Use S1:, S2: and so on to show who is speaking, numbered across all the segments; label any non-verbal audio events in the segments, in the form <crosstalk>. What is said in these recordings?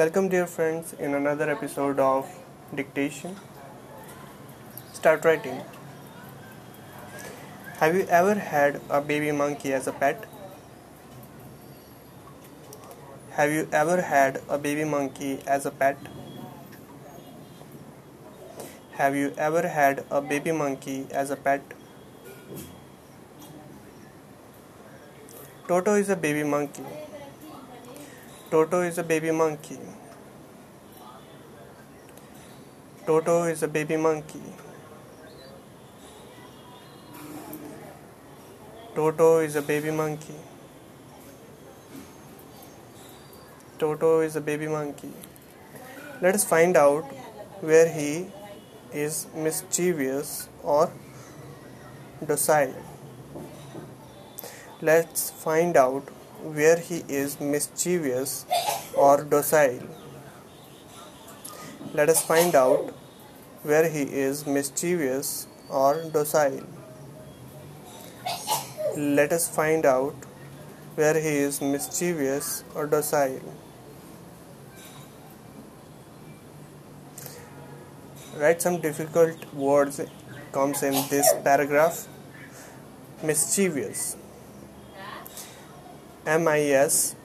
S1: Welcome, dear friends, in another episode of Dictation. Start writing. Have you ever had a baby monkey as a pet? Have you ever had a baby monkey as a pet? Have you ever had a baby monkey as a pet? Toto is a baby monkey. Toto is a baby monkey. Toto is a baby monkey. Toto is a baby monkey. Toto is a baby monkey. Let us find out where he is mischievous or docile. Let's find out where he is mischievous or docile. Let us find out where he is mischievous or docile. Let us find out where he is mischievous or docile. Write some difficult words comes in this paragraph. Mischievous M I S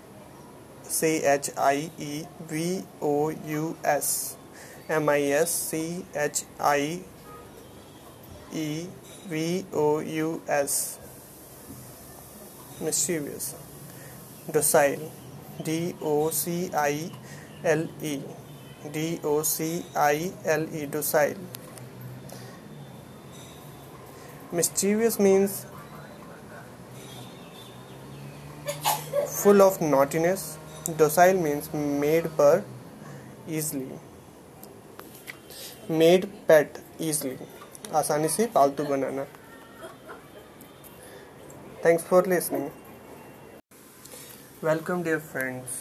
S1: C H I E V O U S. M I S C H I E V O U S. Mischievous docile. D O C I L E. D O C I L E. Docile. Mischievous means full of naughtiness docile means made per easily made pet easily आसानी से पालतू बनाना thanks for listening welcome dear friends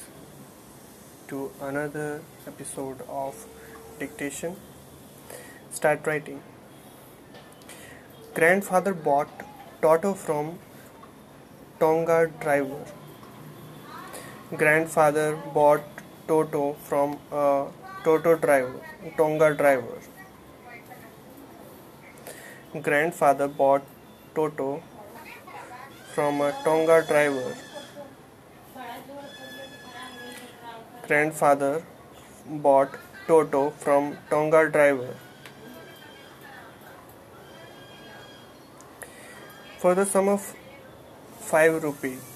S1: to another episode of dictation start writing grandfather bought toto from tonga driver grandfather bought Toto from a Toto driver, Tonga driver. Grandfather bought Toto from a Tonga driver. Grandfather bought Toto from Tonga driver. For the sum of 5 rupees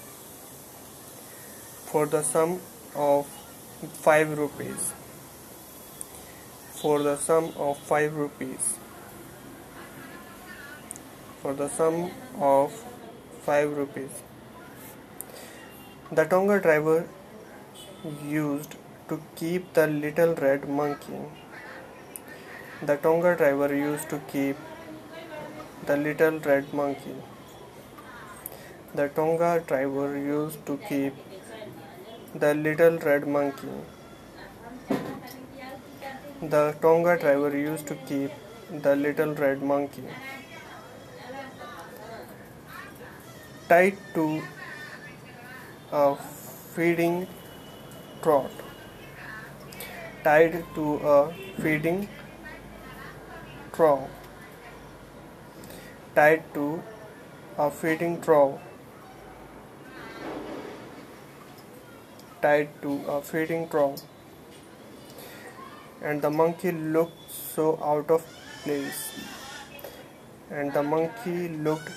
S1: for the sum of 5 rupees. For the sum of 5 rupees. For the sum of 5 rupees. The Tonga driver used to keep the little red monkey. The Tonga driver used to keep the little red monkey. The Tonga driver used to keep the Little Red Monkey. The Tonga driver used to keep the Little Red Monkey. Tied to a feeding trough. Tied to a feeding trough. Tied to a feeding trough. Tied to a feeding trough, and the monkey looked so out of place. And the monkey looked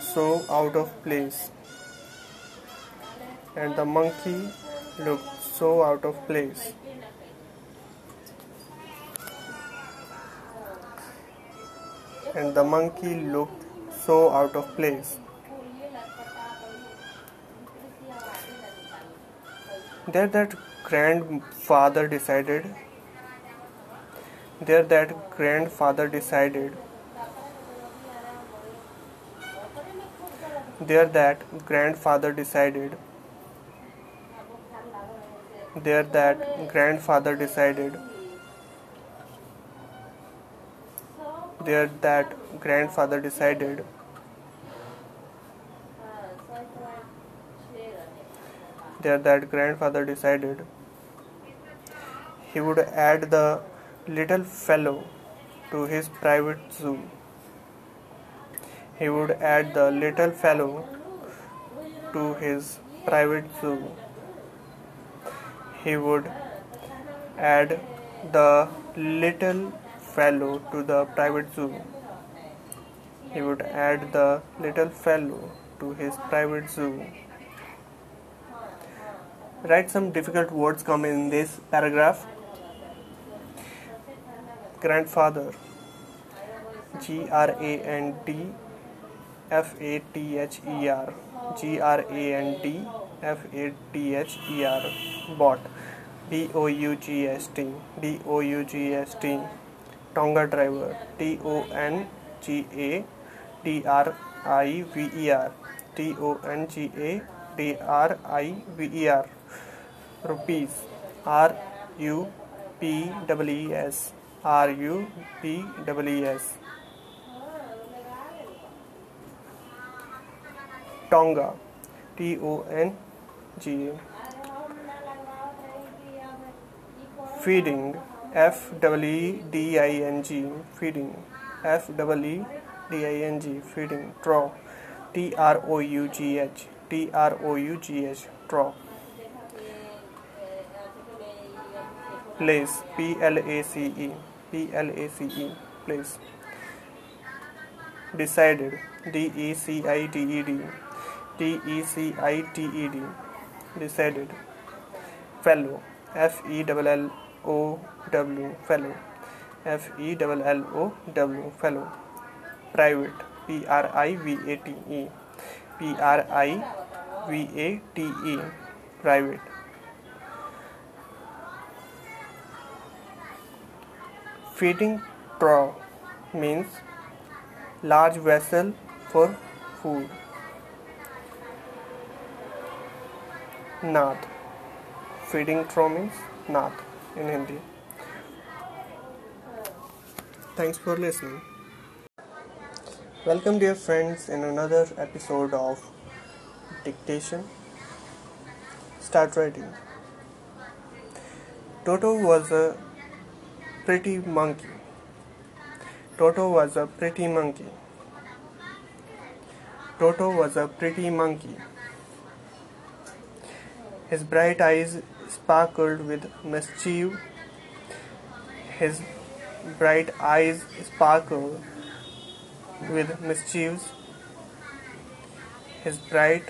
S1: so out of place. And the monkey looked so out of place. And the monkey looked so out of place. There that grandfather decided. There that grandfather decided. There that grandfather decided. There that grandfather decided. There that grandfather decided there that grandfather decided he would add the little fellow to his private zoo. He would add the little fellow to his private zoo. He would add the little fellow to the private zoo. He would add the little fellow to his private zoo. Write some difficult words come in this paragraph. Grandfather. G R A N D F A T H E R. G R A N D F A T H E R. Bought D O U G S T. D O U G S T. Tonga driver. T O N G A T R I V E R. T O N G A T R I V E R rupees. R U P W E S. R U P W E S. Tonga. T O N G A. Feeding. F W E D I N G. Feeding. F W E D I N G. Feeding. Draw. T R O U G H. T R O U G place P L A C E P L A C E place. Decided D E C I D E D D E C I T E D decided. Fellow F E L L O W fellow. F E L L O W fellow. Private P R I V A T E P R I V A T E private feeding trough means large vessel for food. Nath feeding trough means nath in hindi. Thanks for listening. Welcome dear friends in another episode of dictation. Start writing. Toto was a pretty monkey. Toto was a pretty monkey. Toto was a pretty monkey. His bright eyes sparkled with mischief. His bright eyes sparkled with mischief. His bright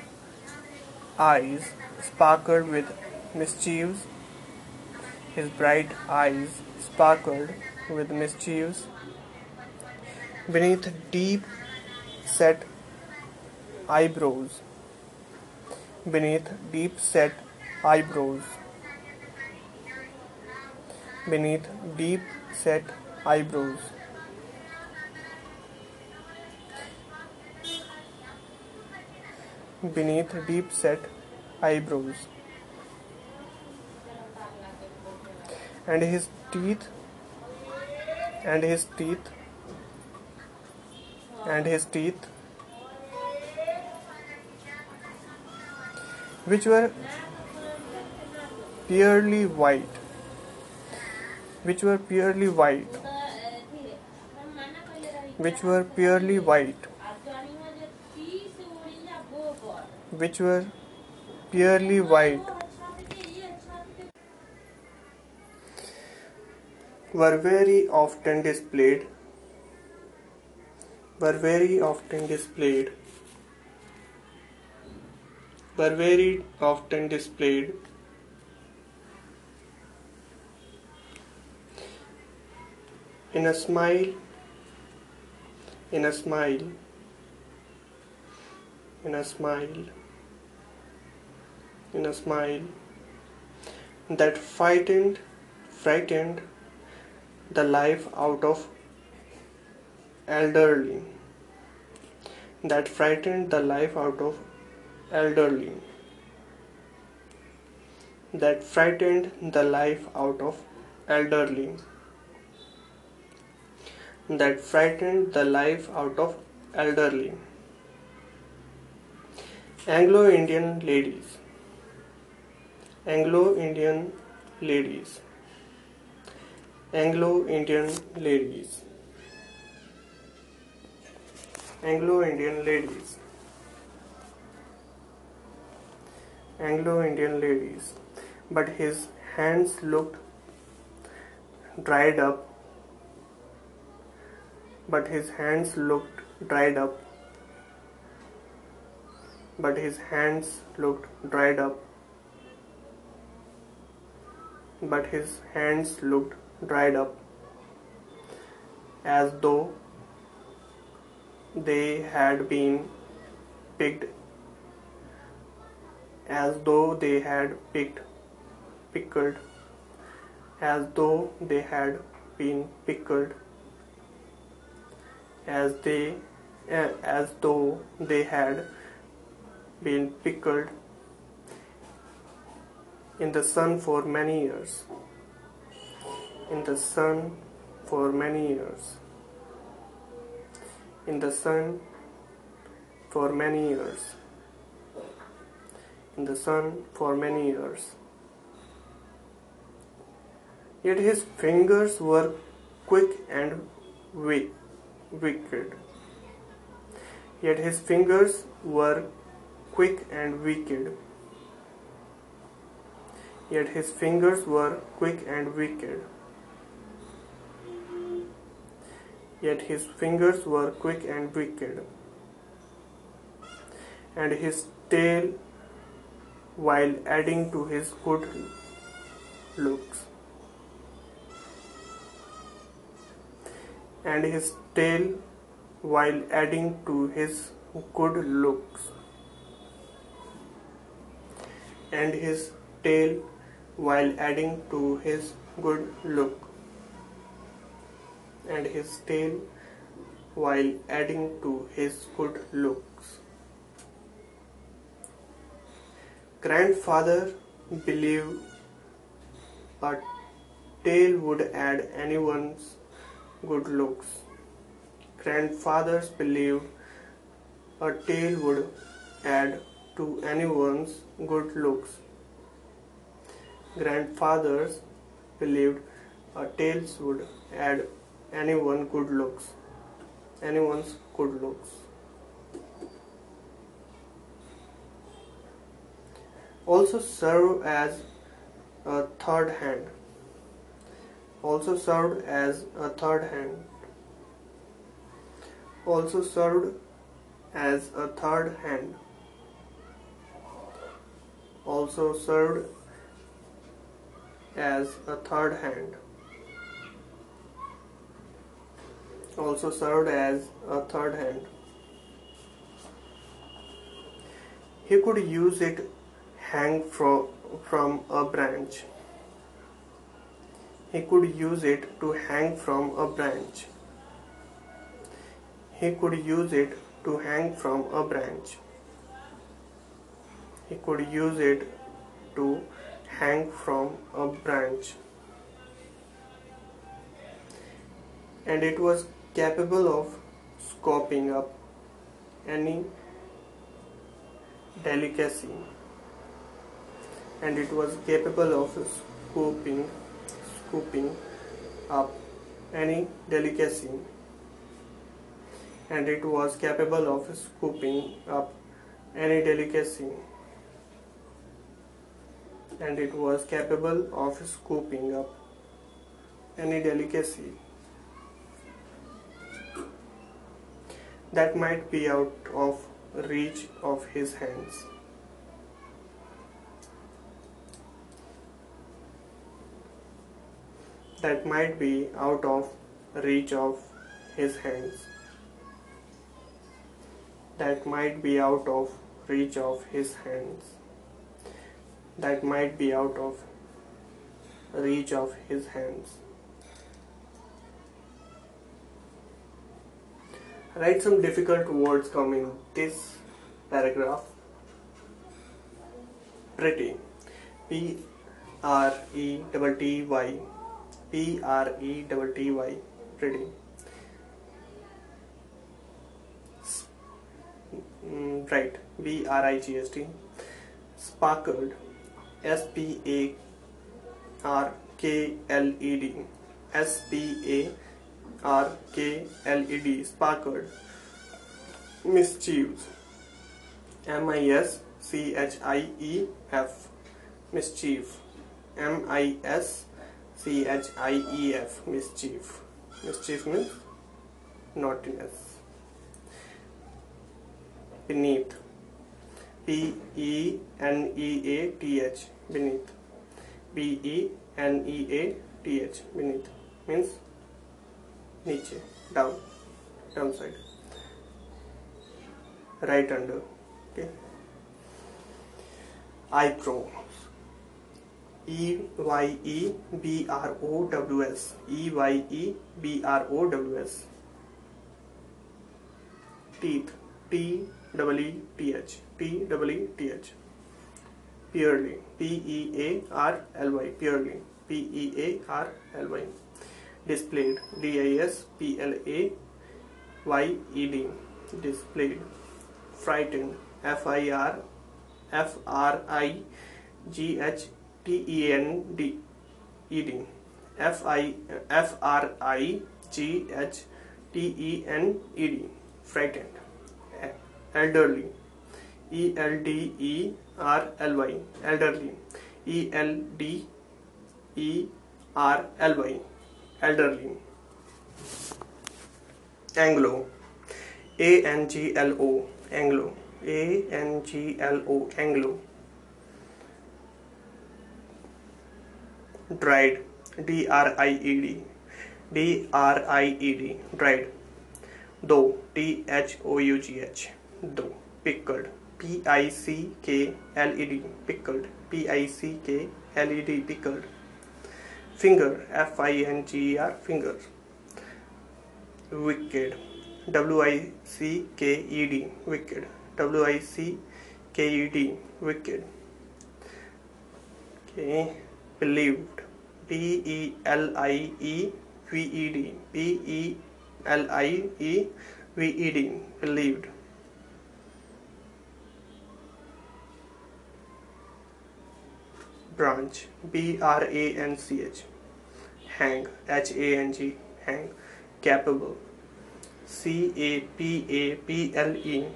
S1: eyes sparkled with mischief. His bright eyes sparkled with mischief beneath deep set eyebrows. Beneath deep set eyebrows. Beneath deep set eyebrows. Beneath deep set eyebrows. And his teeth and his teeth and his teeth which were purely white which were purely white which were purely white which were purely white were very often displayed. Were very often displayed. Were very often displayed. In a smile. In a smile. In a smile. In a smile. That frightened frightened the life out of elderly. That frightened the life out of elderly. That frightened the life out of elderly. That frightened the life out of elderly. Anglo-Indian ladies. Anglo-Indian ladies Anglo-Indian ladies. Anglo-Indian ladies. Anglo-Indian ladies. But his hands looked dried up. But his hands looked dried up. But his hands looked dried up. But his hands looked dried up as though they had been picked as though they had picked pickled as though they had been pickled as they eh, as though they had been pickled in the sun for many years in the sun for many years. In the sun for many years. In the sun for many years. Yet his fingers were quick and weak, wicked. Yet his fingers were quick and wicked. Yet his fingers were quick and wicked. Yet his fingers were quick and wicked, and his tail, while adding to his good looks, and his tail, while adding to his good looks, and his tail, while adding to his good look and his tail while adding to his good looks. Grandfather believed a tail would add anyone's good looks. Grandfathers believed a tail would add to anyone's good looks. Grandfathers believed a tails would add anyone good looks. Anyone's good looks. Also serve as a third hand. Also served as a third hand. Also served as a third hand. Also served as a third hand also served as a third hand. He could use it hang from, from a branch. He could use it to hang from a branch. He could use it to hang from a branch. He could use it to hang from a branch. And it was capable of scooping up any delicacy. And it was capable of scooping scooping up any delicacy. And it was capable of scooping up any delicacy. And it was capable of scooping up any delicacy that might be out of reach of his hands. That might be out of reach of his hands. That might be out of reach of his hands. That might be out of reach of his hands. Write some difficult words come in this paragraph. Pretty. P r e t t y. P r e t t y. Pretty. Mm, right. B r i g s t. Sparkled. S p a r k l e d. S P A R K L E D sparkled mischief M I S C H I E F mischief M I S C H I E F mischief mischief means naughtiness beneath P E N E A T H beneath B E N E A T H beneath means नीचे down down side. Right under okay. Eyebrows. E Y E B R O W S. E Y E B R O W S. Teeth. T double E T H. T double E T H. Purely P E A R L Y. Purely P E A R L Y displayed D I S P L A Y E D displayed frightened F I R F R I G H T E N D E D F I F R I G H T E N E D frightened elderly E L D E R L Y elderly E L D E R L Y elderly. Anglo. A N G L O. Anglo. A N G L O. Anglo. Dried. D R I E D. D R I E D. Dried. Though T H O U G H. Though pickled. P I C K L E D. Pickled. P I C K L E D. Pickled finger F I N G E R finger. Wicked. W I C K E D wicked. W I C K E D wicked. Okay. Believed. B E L I E V E D B E L I E V E D believed. Branch. B R A N C H hang H A N G hang capable C A P A P L E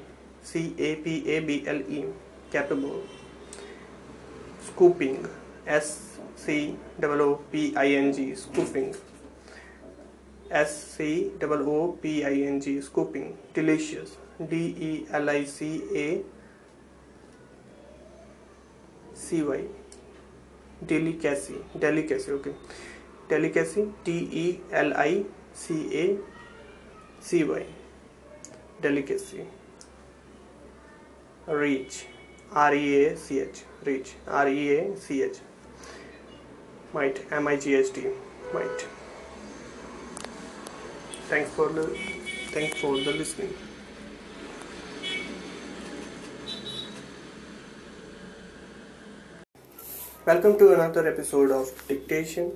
S1: C A P A B L E capable scooping S C O P I N G scooping S C O P I N G scooping delicious D E L I C A C Y delicacy delicacy okay delicacy D E L I C A C Y. Delicacy. Reach. R E A C H. Reach. R E A C H. Might. M I G H T. Might. Thanks for the thanks for the listening. Welcome to another episode of dictation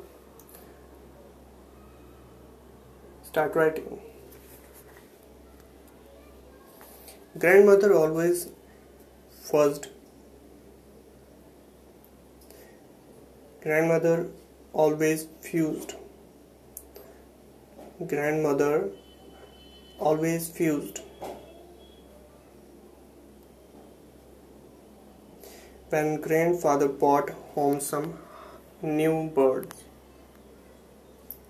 S1: start writing grandmother always first grandmother always fused. Grandmother always fused. When grandfather bought home some new birds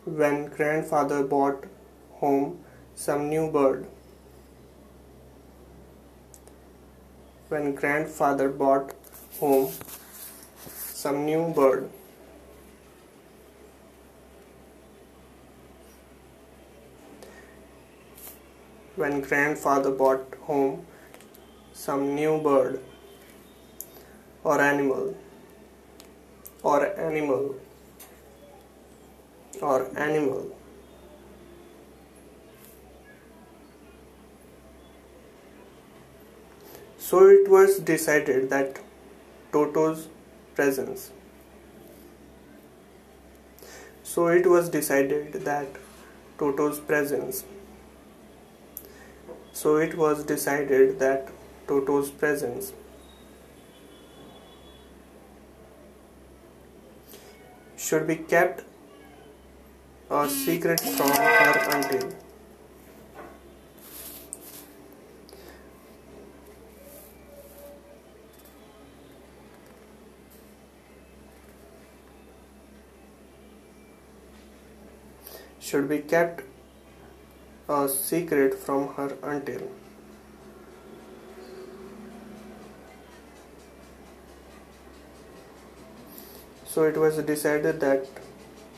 S1: when grandfather bought home some new bird. When grandfather bought home some new bird. When grandfather brought home some new bird or animal or animal or animal. So it was decided that Toto's presence. So it was decided that Toto's presence. So it was decided that Toto's presence. Should be kept a secret from her until should be kept a secret from her until. So it was decided that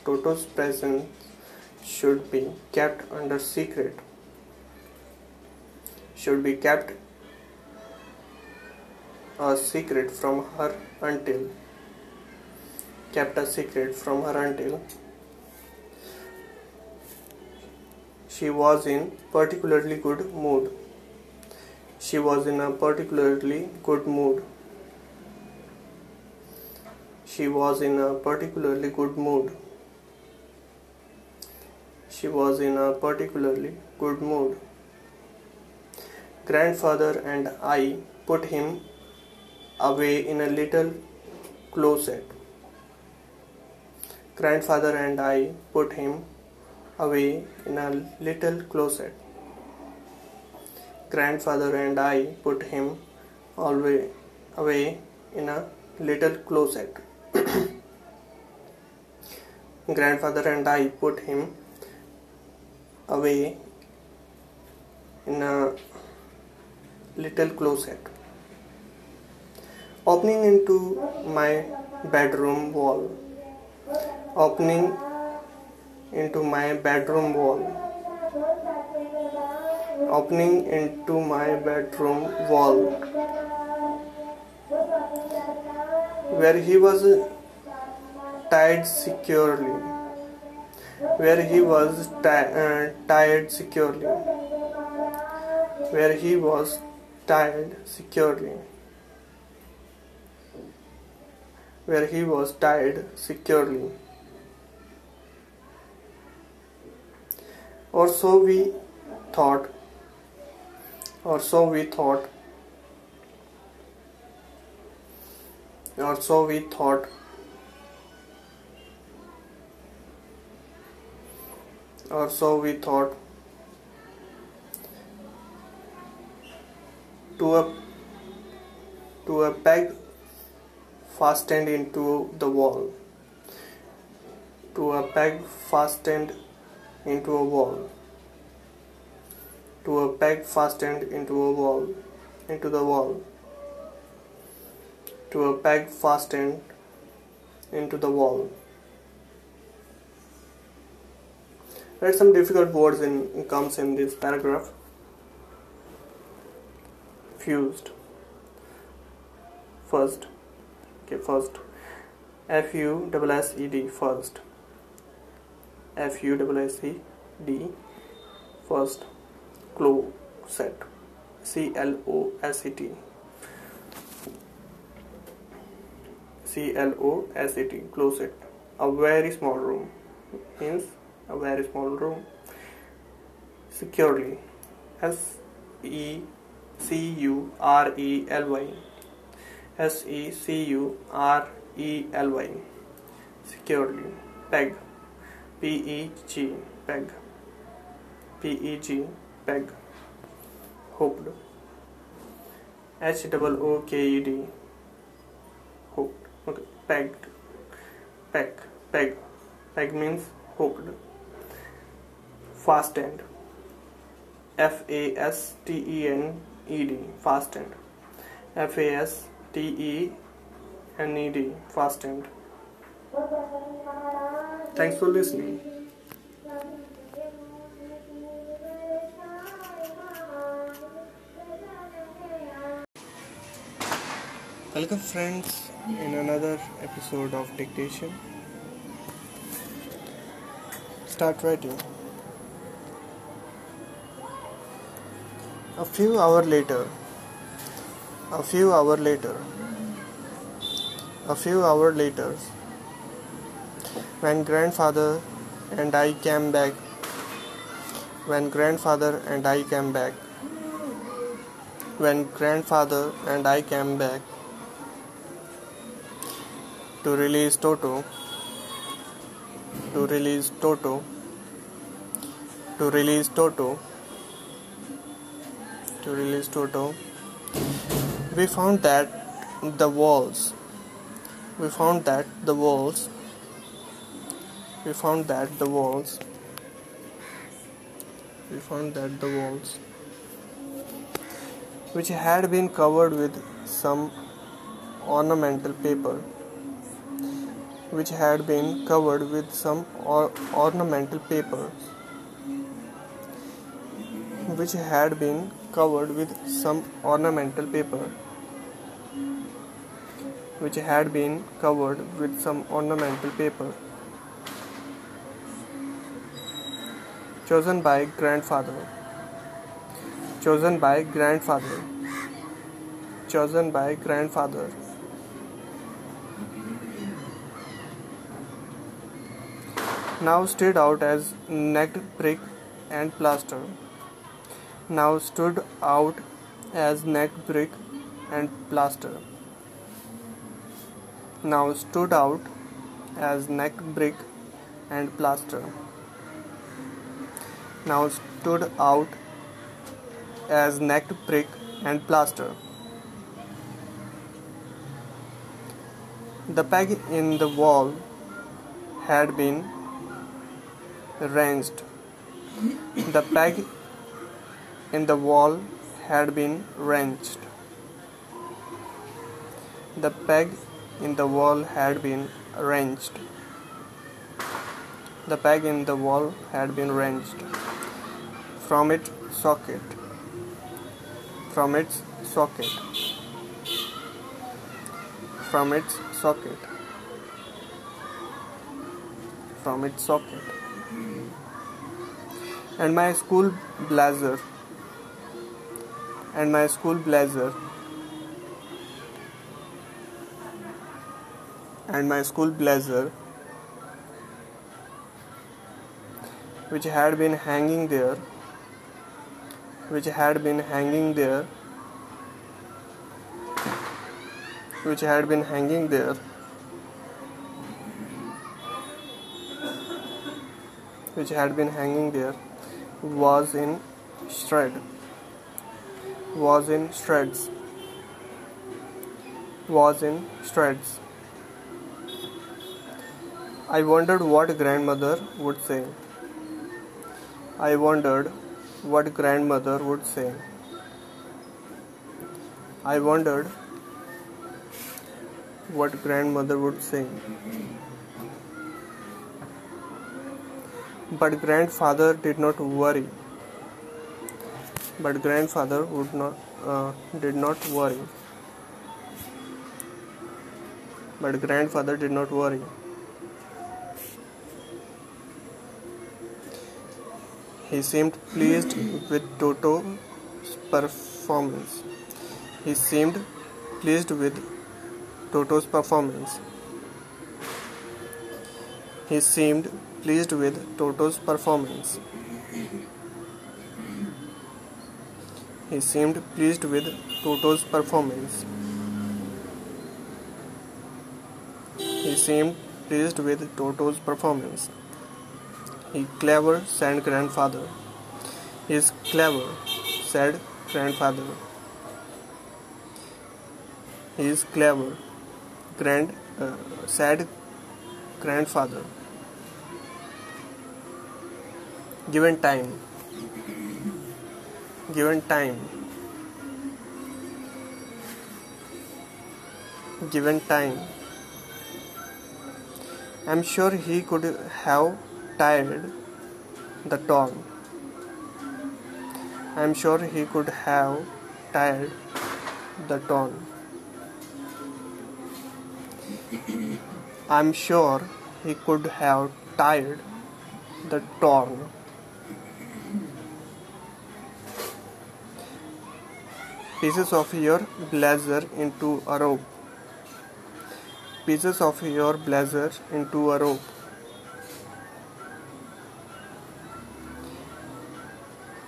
S1: Toto's presence should be kept under secret. Should be kept a secret from her until kept a secret from her until she was in particularly good mood. She was in a particularly good mood. She was in a particularly good mood. She was in a particularly good mood. Grandfather and I put him away in a little closet. Grandfather and I put him away in a little closet. Grandfather and I put him away, away in a little closet. <coughs> Grandfather and I put him away in a little closet. Opening into my bedroom wall. Opening into my bedroom wall. Opening into my bedroom wall. Where he was tied securely where he was uh, tied securely. Where he was tied securely. Where he was tied securely. Or so we thought. Or so we thought. Or so we thought or so we thought. To a to a peg fastened into the wall. To a peg fastened into a wall. To a peg fastened into a wall into the wall. To a peg fastened into the wall write some difficult words in comes in this paragraph. Fused. First. Okay first. F u double s e d first. F u double s e d first. Closet. C l o s e t. C l o s e t closet. A very small room. Means a very small room securely S E C U R E L Y S E C U R E L Y securely peg P E G peg P E G peg hooked H double O K E D hooked okay pegged peg peg peg means hooked fastened F A S T E N E D fastened F A S T E N E D fastened Thanks for listening. Welcome, friends, in another episode of Dictation. Start writing. A few hours later, a few hours later, a few hours later, when grandfather and I came back, when grandfather and I came back, when grandfather and I came back. To release Toto, to release Toto. To release Toto. To release Toto, we found that the walls. We found that the walls. We found that the walls. We found that the walls, which had been covered with some ornamental paper which had been covered with some or- ornamental paper which had been covered with some ornamental paper. Which had been covered with some ornamental paper. Chosen by grandfather. Chosen by grandfather. Chosen by grandfather. Now stood out as necked brick and plaster. Now stood out as necked brick and plaster. Now stood out as necked brick and plaster. Now stood out as necked brick and plaster. The peg in the wall had been wrenched. The peg in the wall had been wrenched. The peg in the wall had been wrenched. The peg in the wall had been wrenched from its socket. From its socket. From its socket. From its socket and my school blazer and my school blazer and my school blazer which had been hanging there which had been hanging there which had been hanging there which had been hanging there was in shred was in shreds. Was in shreds. I wondered what grandmother would say. I wondered what grandmother would say. I wondered what grandmother would say. But grandfather did not worry. But grandfather would not uh, did not worry. But grandfather did not worry. He seemed pleased with Toto's performance. He seemed pleased with Toto's performance. He seemed pleased with Toto's performance. He seemed pleased with Toto's performance. He seemed pleased with Toto's performance. He clever, said grandfather. He is clever, said grandfather. He is clever, grand, uh, said grandfather. given time given time. Given time. I'm sure he could have tired the dog i'm sure he could have tired the dog i'm sure he could have tied the torn pieces of your blazer into a rope. Pieces of your blazer into a rope.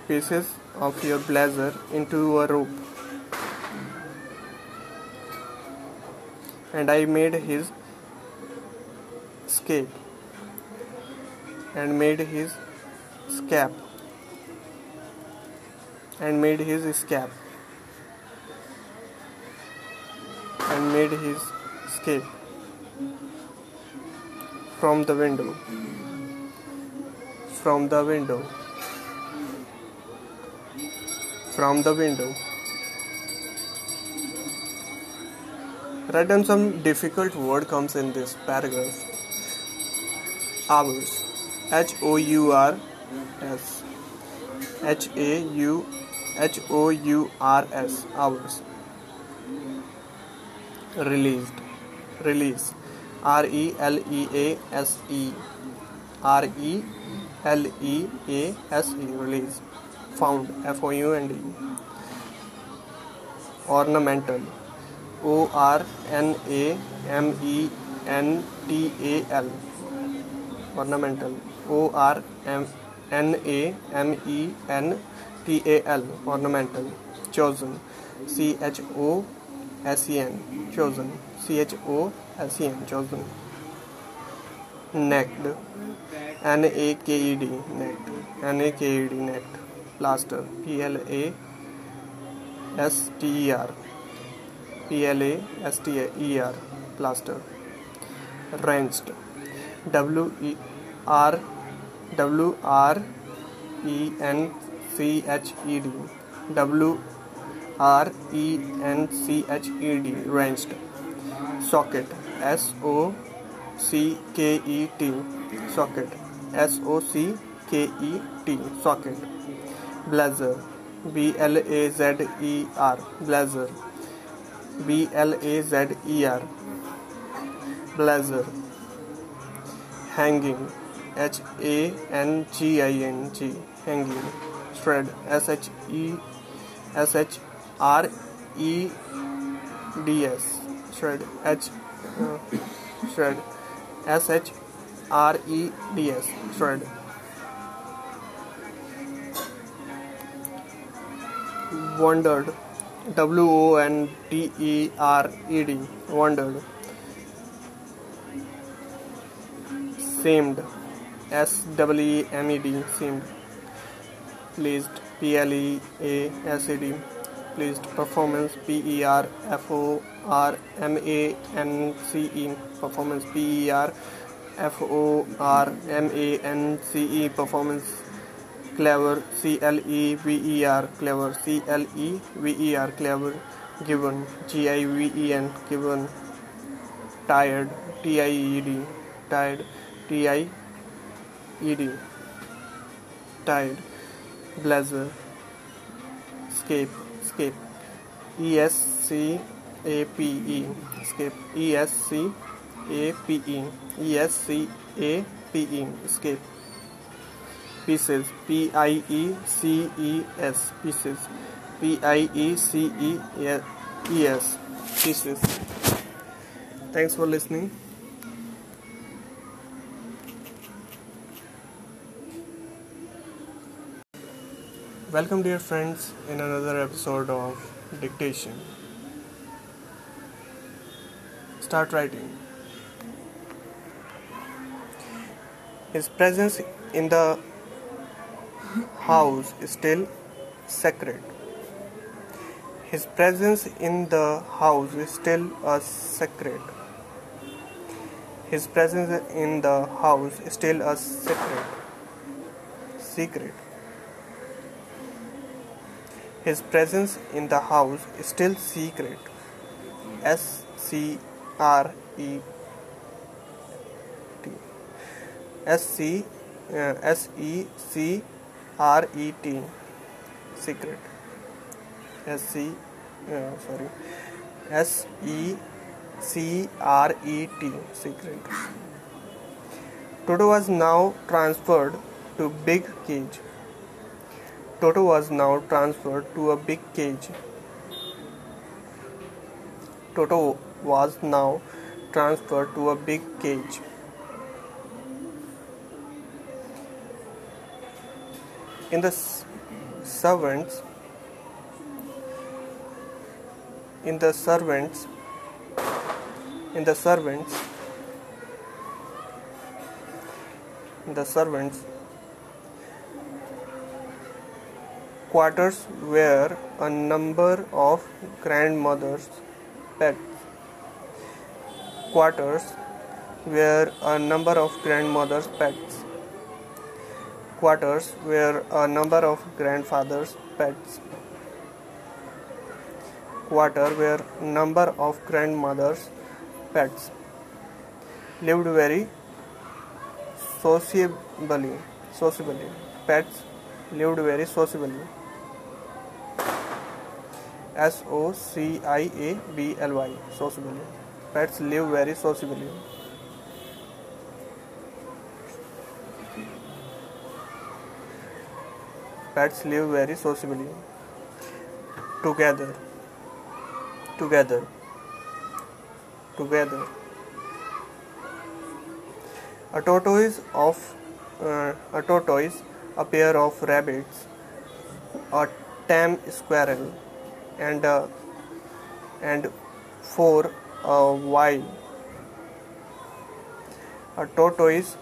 S1: Pieces of your blazer into a rope. And I made his scape and made his scalp and made his escape and made his escape from the window. From the window. From the window. Write down some difficult word comes in this paragraph. Hours. H o u r s. H a u h o u r s. Hours released. Release. R e l e a s e. R e l e a s e. Release. Found. F o u n d. Ornamental. O r n a m e n t a l. Ornamental. O r m n a m e n t a l. Ornamental. Chosen. C h o S C N chosen C H O S C N chosen naked N A K E D naked N A K E D naked plaster P L A S T E R P L A S T E R plaster wrenched W R W R E N C H E D W r e n c h e d wrenched socket s o c k e t socket s o c k e t socket. Blazer b l a z e r blazer. B l a z e r blazer. Hanging h a n g i n g hanging. Shred s h e s h r e d s. Shred. H uh, shred. S h r e d s. Shred. Wondered. W o n d e r e d. Wondered. Seemed s w e m e d. Seemed pleased. P l e a s e d pleased performance p e r f o r m a n c e. Performance p e r f o r m a n c e. Performance clever c l e v e r. Clever c l e v e r. Clever given g i v e n. Given tired t i e d. Tired t i e d. Tired blazer escape escape. E s c a p e. Escape. E s c a p e. E s c a p e. Escape. Pieces. P i e c e s. Pieces. P i e c e s. Pieces. Thanks for listening welcome dear friends in another episode of dictation start writing his presence in the house is still sacred. His presence in the house is still a secret. His presence in the house is still a secret. Secret. His presence in the house is still secret. S C R E T. S C uh, S E C R E T. Secret. S C uh, sorry. S E C R E T. Secret. Toto was now transferred to big cage Toto was now transferred to a big cage. Toto was now transferred to a big cage. In the servants in the servants in the servants in the servants quarters were a number of grandmothers' pets. Quarters were a number of grandmothers' pets. Quarters were a number of grandfathers' pets. Quarter were number of grandmothers' pets. Lived very sociably. Sociably. Pets lived very sociably. S O C I A B L Y. Sociably. Pets live very sociably. Pets live very sociably. Together. Together. Together. A tortoise of uh, a tortoise, a pair of rabbits, a tame squirrel, and a, and four uh, a wild. A tortoise,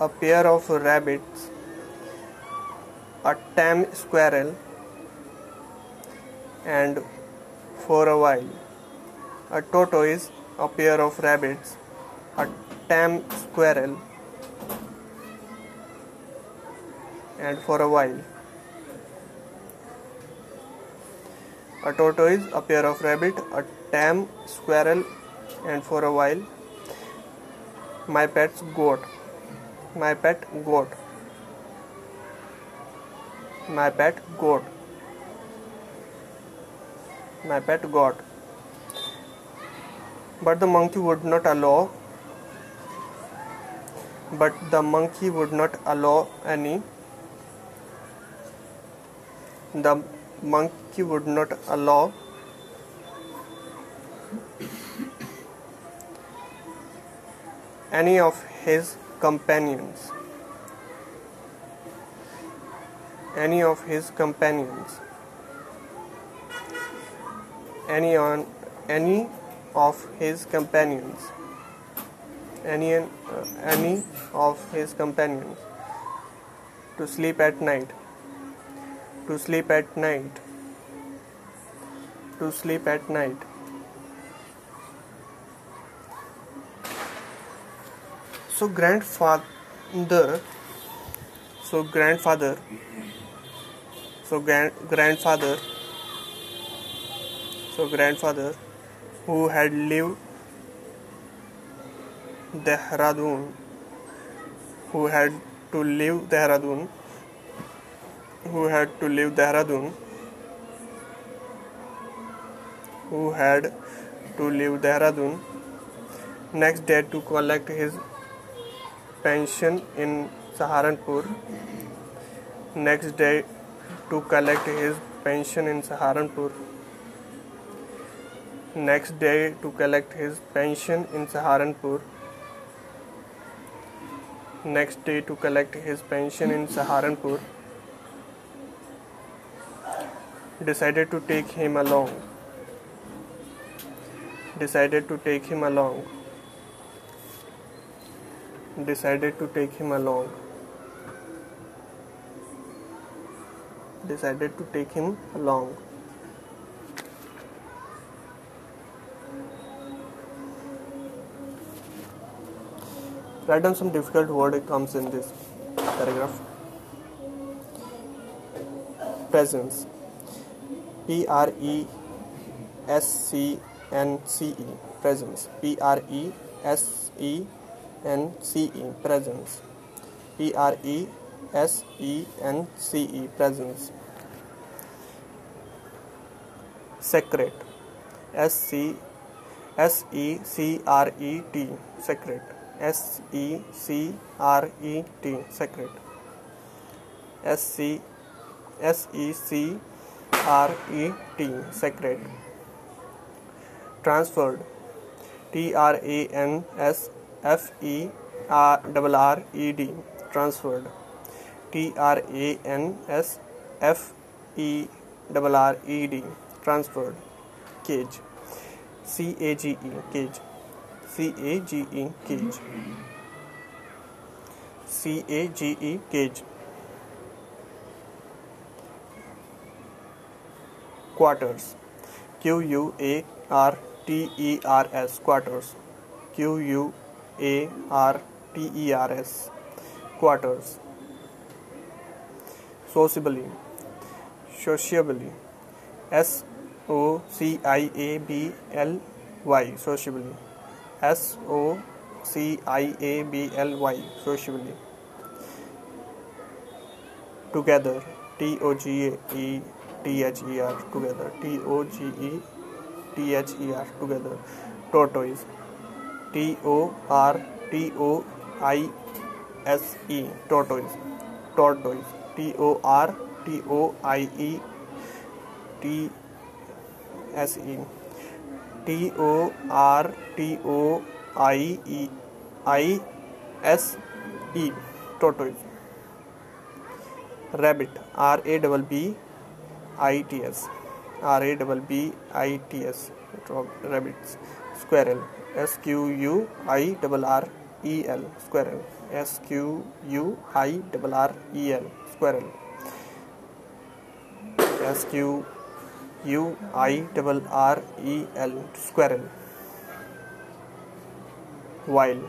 S1: a pair of rabbits, a tame squirrel, and for a while. A tortoise, a pair of rabbits, a tame squirrel, and for a while. A tortoise, a pair of rabbit, a tame squirrel, and for a while. My pet's goat. My pet goat. My pet goat. My pet goat. But the monkey would not allow but the monkey would not allow any the monkey would not allow. Any of his companions. Any of his companions. Any on any of his companions. Any uh, any of his companions. To sleep at night to sleep at night. To sleep at night. So grandfather so grandfather so grand, grandfather so grandfather who had lived Dehradun who had to leave Dehradun who had to leave Dehradun who had to leave Dehradun next day to collect his pension in Saharanpur next day to collect his pension in Saharanpur next day to collect his pension in Saharanpur next day to collect his pension in Saharanpur decided to take him along. Decided to take him along. Decided to take him along. Decided to take him along. Write down some difficult word comes in this paragraph. Presence P R E S C N C E presence. P R E S E N C E presence. P R E S E N C E presence. Secret. S C S E C R E T secret. S E C R E T secret. S C S E C R E T secret transferred. T R A N S F E R R E D transferred. T R A N S F E R E D transferred. Cage. C A G E cage. C A G E cage. C A G E cage quarters q u a r t e r s quarters. Q u a r t e r s quarters. Sociably. Sociably. S o c i a b l y sociably. S o c i a b l y sociably. Together. T o g e t h e r together t o g e t h e r together tortoise t o r t o i s e tortoise tortoise T O R T O I E T S E T O R T O I E I S E tortoise rabbit R A double B I T S. R A double B I T S. Rabbits squirrel S Q U I double R E L. Squirrel S Q U I double R E L. Squirrel S Q U I double R E L. Squirrel while.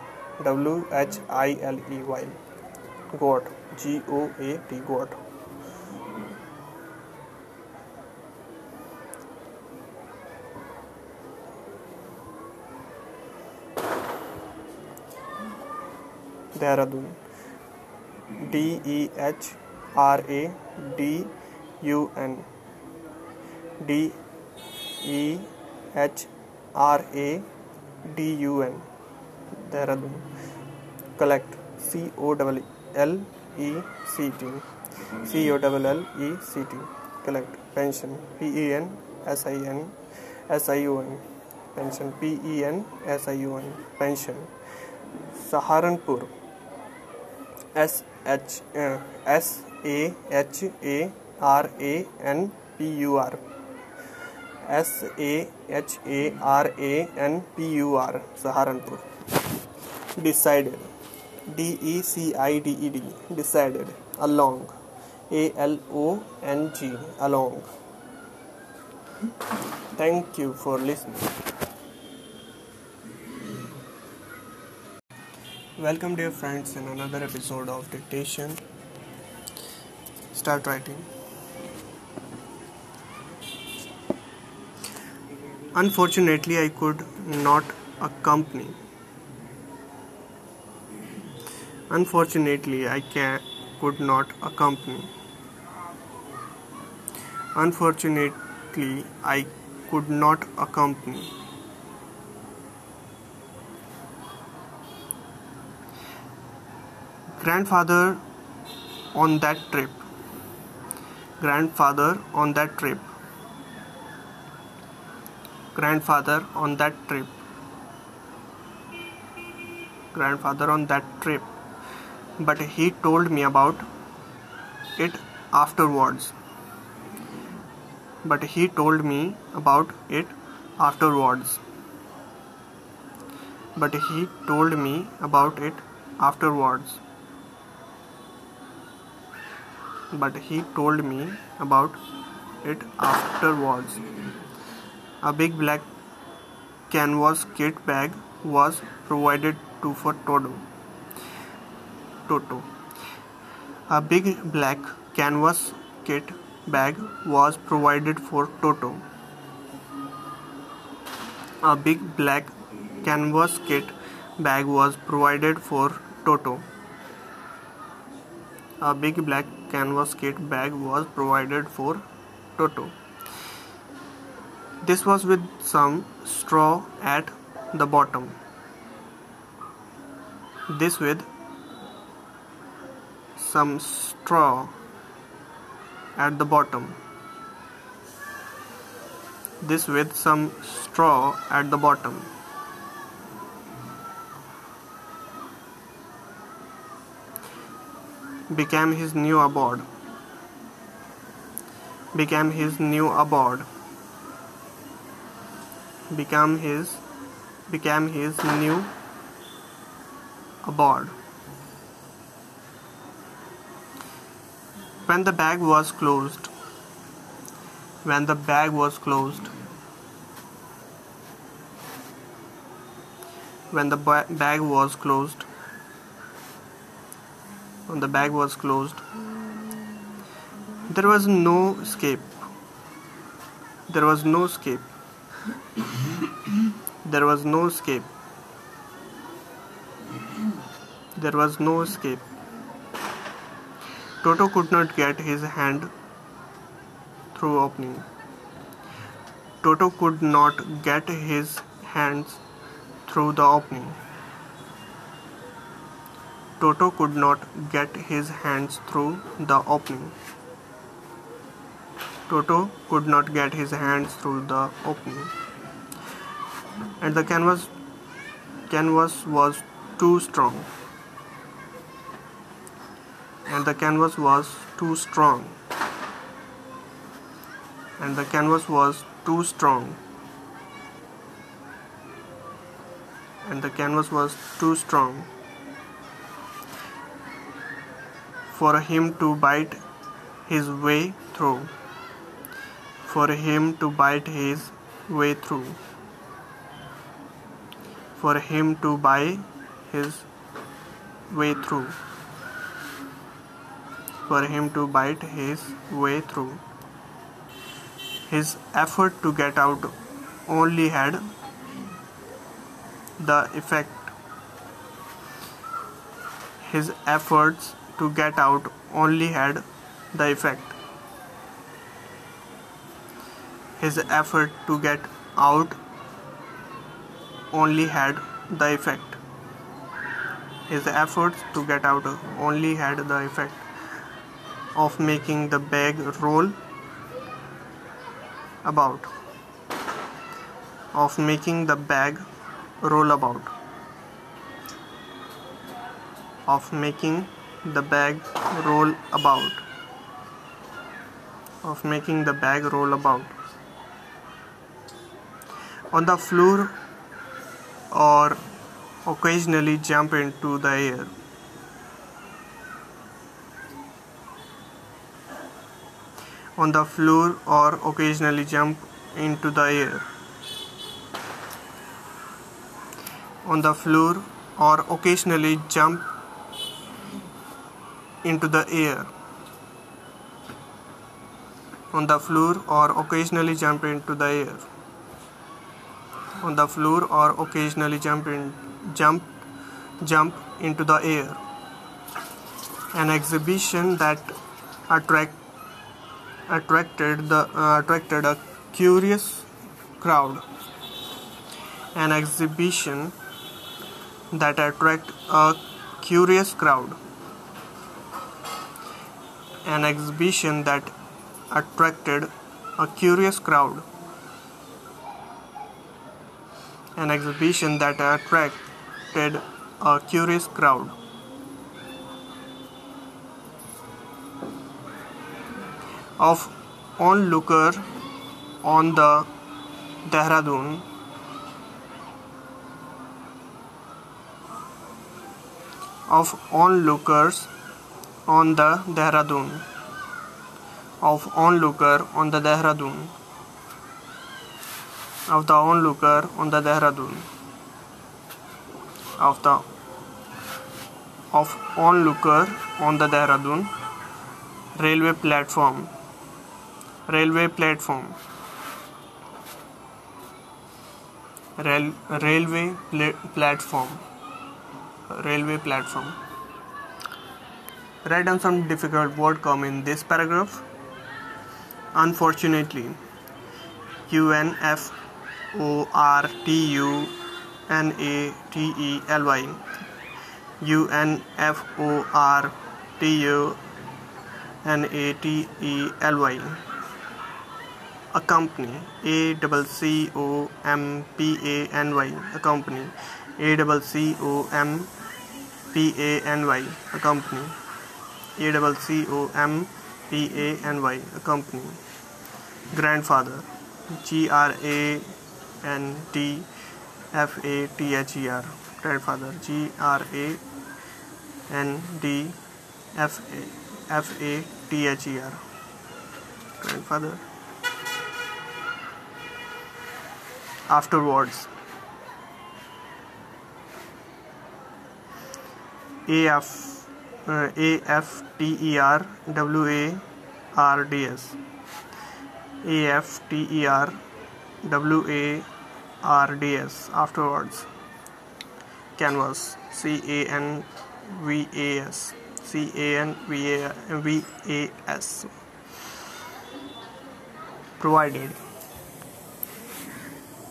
S1: W H I L E while goat G O A T. Goat Dehradun D E H R A D U N D E H R A D U N Dehradun collect. C O L L E C T C O L L E C T collect. Pension. P E N S I N S I O N pension. P E N S I O N. Pension. Saharanpur S H uh, S A H A R A N P U R. S A H A R A N P U R Saharanpur. Decided. D E C I D E D. Decided. Along. A L O N G. Along. Thank you for listening welcome dear friends in another episode of dictation start writing. Unfortunately, I could not accompany. Unfortunately, I ca- could not accompany. Unfortunately, I could not accompany. Grandfather on that trip. Grandfather on that trip. Grandfather on that trip. Grandfather on that trip. But he told me about it afterwards. But he told me about it afterwards. But he told me about it afterwards but he told me about it afterwards. A big black canvas kit bag was provided to for Toto. Toto. A big black canvas kit bag was provided for Toto. A big black canvas kit bag was provided for Toto. A big black canvas kit bag was provided for Toto. This was with some straw at the bottom. This with some straw at the bottom. This with some straw at the bottom. Became his new abode. Became his new abode. Became his became his new abode. When the bag was closed when the bag was closed when the ba- bag was closed the bag was closed. There was no escape. There was no escape. There was no escape. There was no escape. Toto could not get his hand through opening. Toto could not get his hands through the opening. Toto could not get his hands through the opening. Toto could not get his hands through the opening. And the canvas canvas was too strong. And the canvas was too strong. And the canvas was too strong. And the canvas was too strong for him to bite his way through. For him to bite his way through. For him to buy his way through. For him to bite his way through. His effort to get out only had the effect. His efforts to get out only had the effect. His effort to get out only had the effect. His efforts to get out only had the effect of making the bag roll about. Of making the bag roll about. Of making the bag roll about. Of making the bag roll about. On the floor or occasionally jump into the air. On the floor or occasionally jump into the air. On the floor or occasionally jump into the air. On the floor or occasionally jump into the air. On the floor or occasionally jump in jump jump into the air. An exhibition that attract attracted the uh, attracted a curious crowd. An exhibition that attract a curious crowd an exhibition that attracted a curious crowd an exhibition that attracted a curious crowd. Of onlooker on the Dehradun of onlookers on the Dehradun of onlooker on the Dehradun of the onlooker on the Dehradun of the of onlooker on the Dehradun railway platform railway platform Rail, railway pla- platform railway platform write down some difficult word come in this paragraph. Unfortunately UNF O R T U N A T E L Y. U N F O R T U N A T E L Y. Accompany A double C O M P A N Y. Accompany A double C O M P A N Y. Accompany A double C O M P A N Y, a C O M P A N Y accompany grandfather. G R A N D F A T H E R. Grandfather. G R A N D F A F A T H E R. Grandfather. Afterwards. A F uh, A F T E R W A R D S. A F T E R W A R D S. Afterwards. Canvas. C A N V A S. C A N V A V A S. Provided.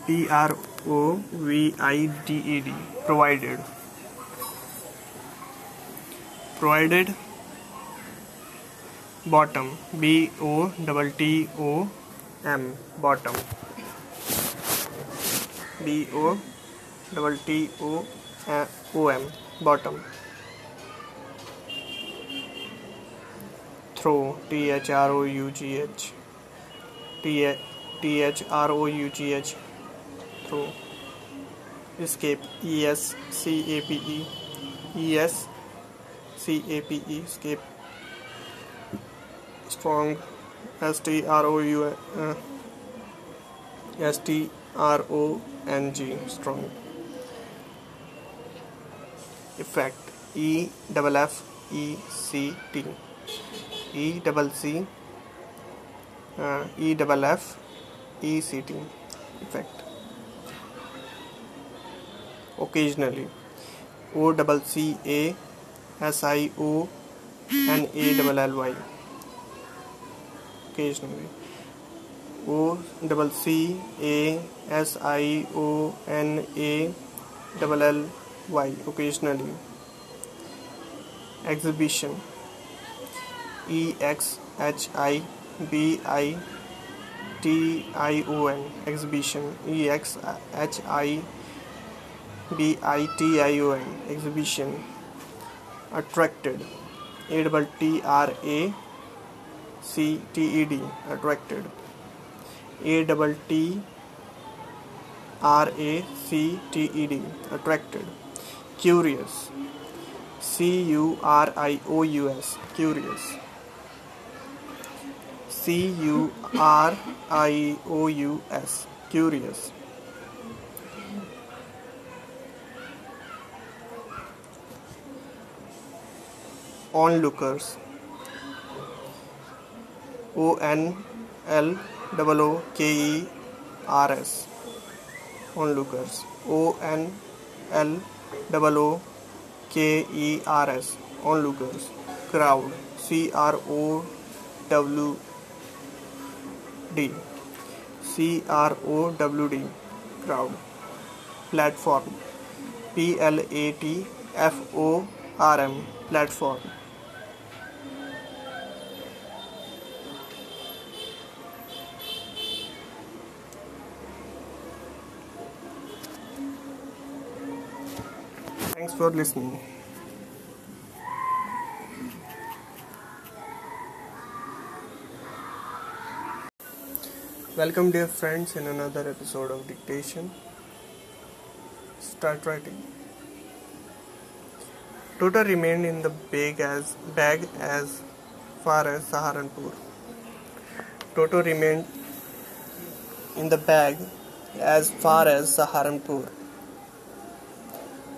S1: P R O V I D E D. Provided provided bottom B O double T O M bottom B O double T O O M bottom throw T H R O U G H T T H R O U G H throw escape E S C A P E E S C A P E escape strong S T R O U uh, S T R O N G strong effect E double F E C T E double C uh, E double F E C T effect occasionally O double C A S I O N A double L Y. Occasionally O double C A S I O N A double L Y. Occasionally exhibition. E X H I B I T I O N. Exhibition. E X H I B I T I O N. Exhibition attracted. A double T R A C T E D attracted. A double T R A C T E D attracted. Curious. C U R I O U S curious. C U R I O U S curious onlookers O N L double O K E R S onlookers O N L double O K E R S onlookers crowd C R O W D C R O W D crowd platform P L A T F O R M platform Thanks for listening. Welcome, dear friends, in another episode of Dictation. Start writing. Toto remained in the bag as, bag as far as Saharanpur. Toto remained in the bag as far as Saharanpur.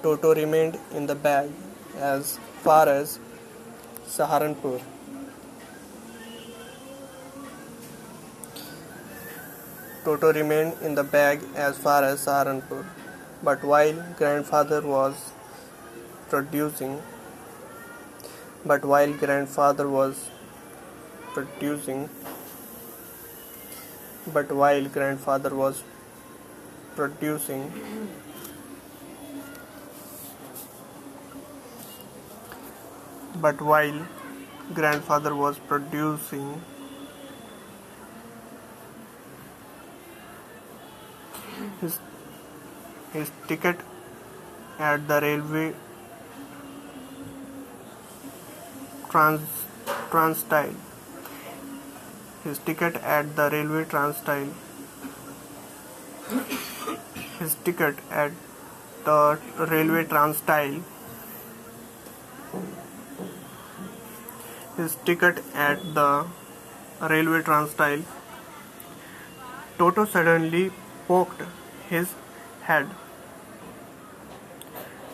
S1: Toto remained in the bag as far as Saharanpur. Toto remained in the bag as far as Saharanpur. But while grandfather was producing, but while grandfather was producing, but while grandfather was producing, but while grandfather was producing his, his ticket at the railway trans transtile his ticket at the railway transtile his ticket at the railway transtile his ticket at the railway transtile Toto suddenly poked his head.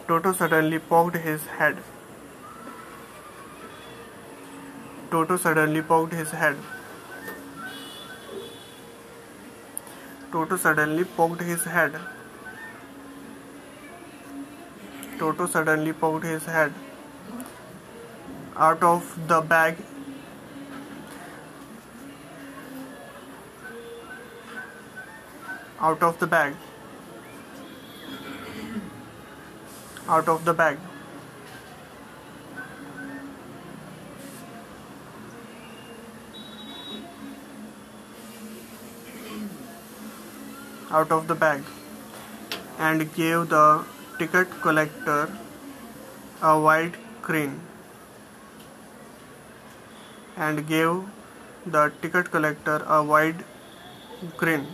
S1: Toto suddenly poked his head. Toto suddenly poked his head. Toto suddenly poked his head. Toto suddenly poked his head out of the bag. Out of the bag. Out of the bag. Out of the bag. And gave the ticket collector a wide grin and gave the ticket collector a wide grin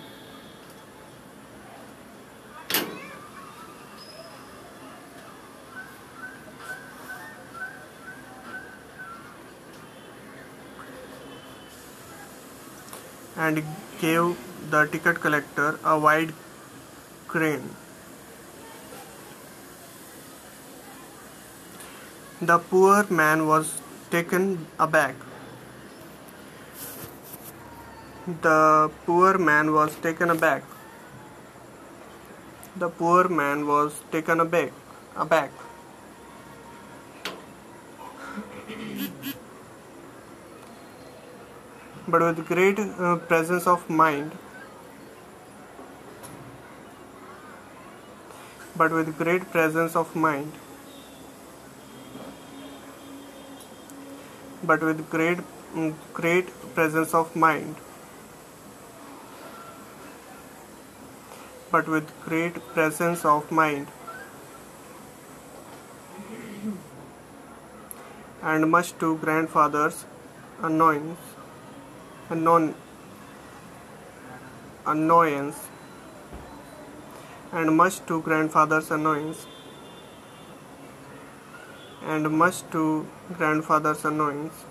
S1: and gave the ticket collector a wide grin. The poor man was taken aback. The poor man was taken aback. The poor man was taken aback. aback. but with great uh, presence of mind but with great presence of mind but with great mm, great presence of mind but with great presence of mind. And much to grandfather's annoyance unknown annoyance. And much to grandfather's annoyance and much to grandfather's annoyance.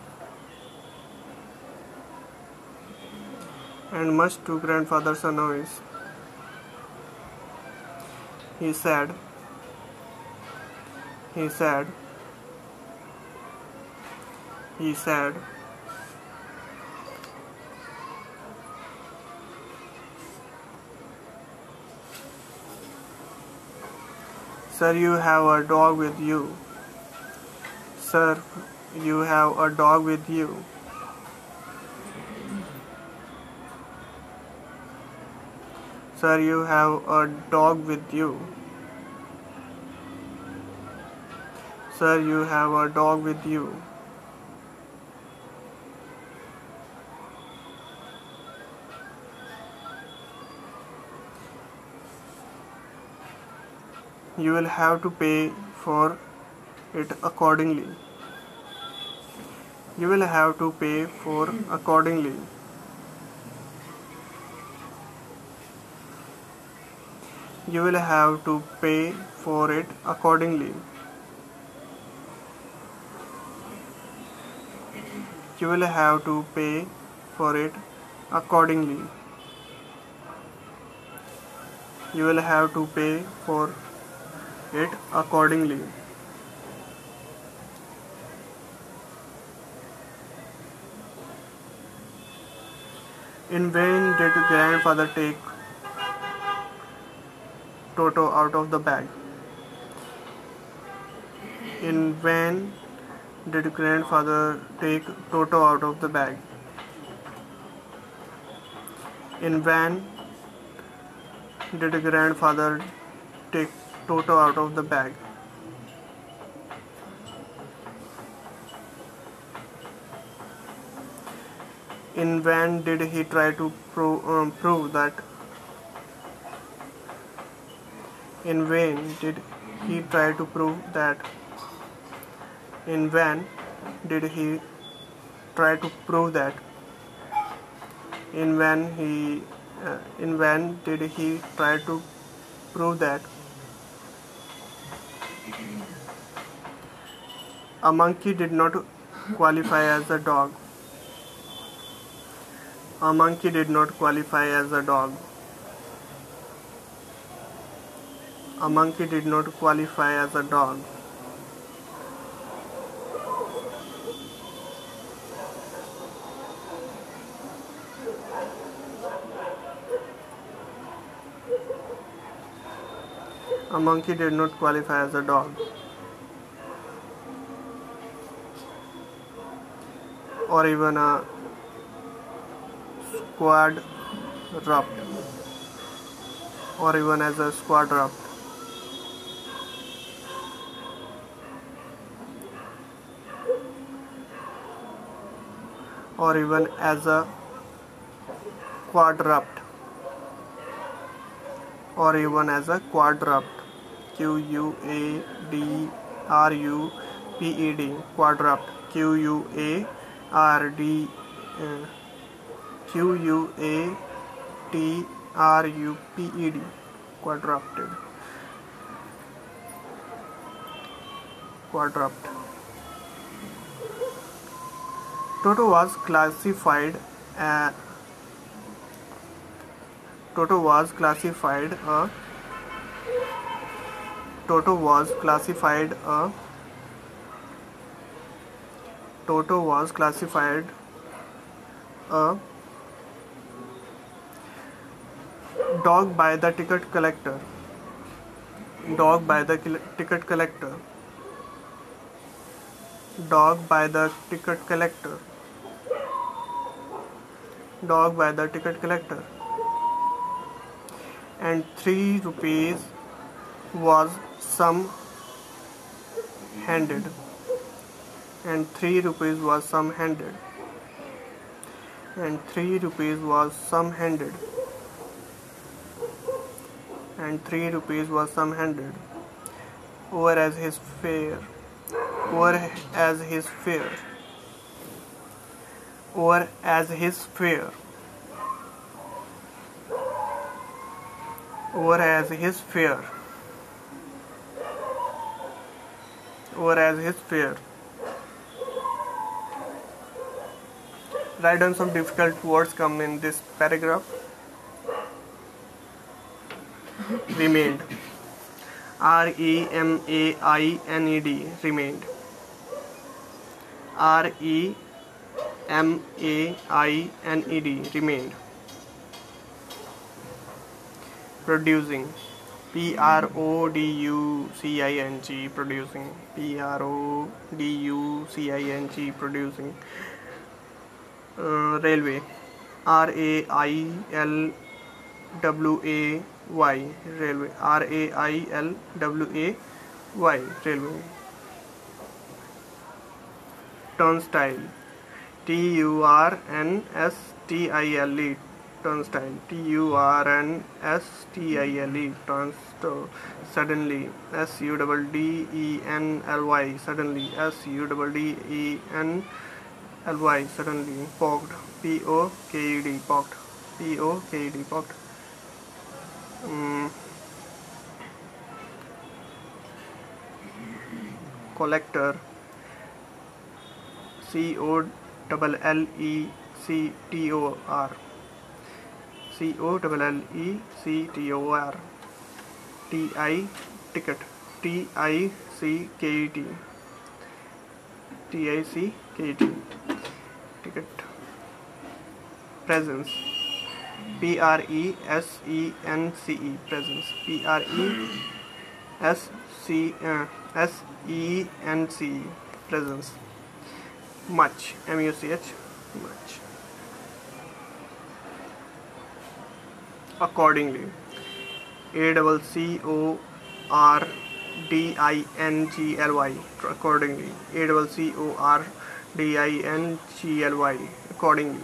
S1: And much to grandfather's annoyance he said he said he said Sir, you have a dog with you. Sir, you have a dog with you. Sir, you have a dog with you. Sir, you have a dog with you. you will have to pay for it accordingly you will have to pay for accordingly you will have to pay for it accordingly you will have to pay for it accordingly you will have to pay for it accordingly. In vain did grandfather take Toto out of the bag. In vain did grandfather take Toto out of the bag. In vain did grandfather take Toto out of the bag. In vain did he try to prove, um, prove that. In vain did he try to prove that. In vain did he try to prove that. In vain he uh, in vain did he try to prove that A monkey did not qualify as a dog. A monkey did not qualify as a dog. A monkey did not qualify as a dog. A monkey did not qualify as a dog. Or even a squad rupt. Or even as a squad rupt. Or even as a quadrupt. Or even as a quadrupt. Q U A D R U P E D. Quadrupt. Q U A R D uh, Q U A T R U P E D. Quadrupted. Quadrupt Toto was classified uh, Toto was classified a Toto was classified a Toto was classified a dog by the ticket collector. Dog by the ticket collector dog by the ticket collector. Dog by the ticket collector. And 3 rupees was some handed. And 3 rupees was some handed. And 3 rupees was some handed. And 3 rupees was some handed. Over as his fare over as his fare over as his fare or as his fare or as his fare write down some difficult words come in this paragraph. Remained. R E M A I N E D. Remained R E M A I N E D remained. Producing. P R O D U C I N G producing. P R O D U C I N G producing. Uh, railway. R A I L W A Y railway. R A I L W A Y railway turnstile. T U R N S T I L E. Turnstile. T U R N S T I L E. Turnstile suddenly. S U double D E N L Y. Suddenly. S U double D E N L Y. Suddenly. Poked P O K E D. Poked P O K E D. Poked um, collector C O double L E C T O R. C O L L E C T O R. T I ticket. T I C K E T. T I C K E T. Ticket. Presence. P R E S E N C E. Presence. P R E S C uh, S E N C E. Presence much M U C H much accordingly. A double C O R D I N G L Y accordingly. A double C O R D I N G L Y accordingly.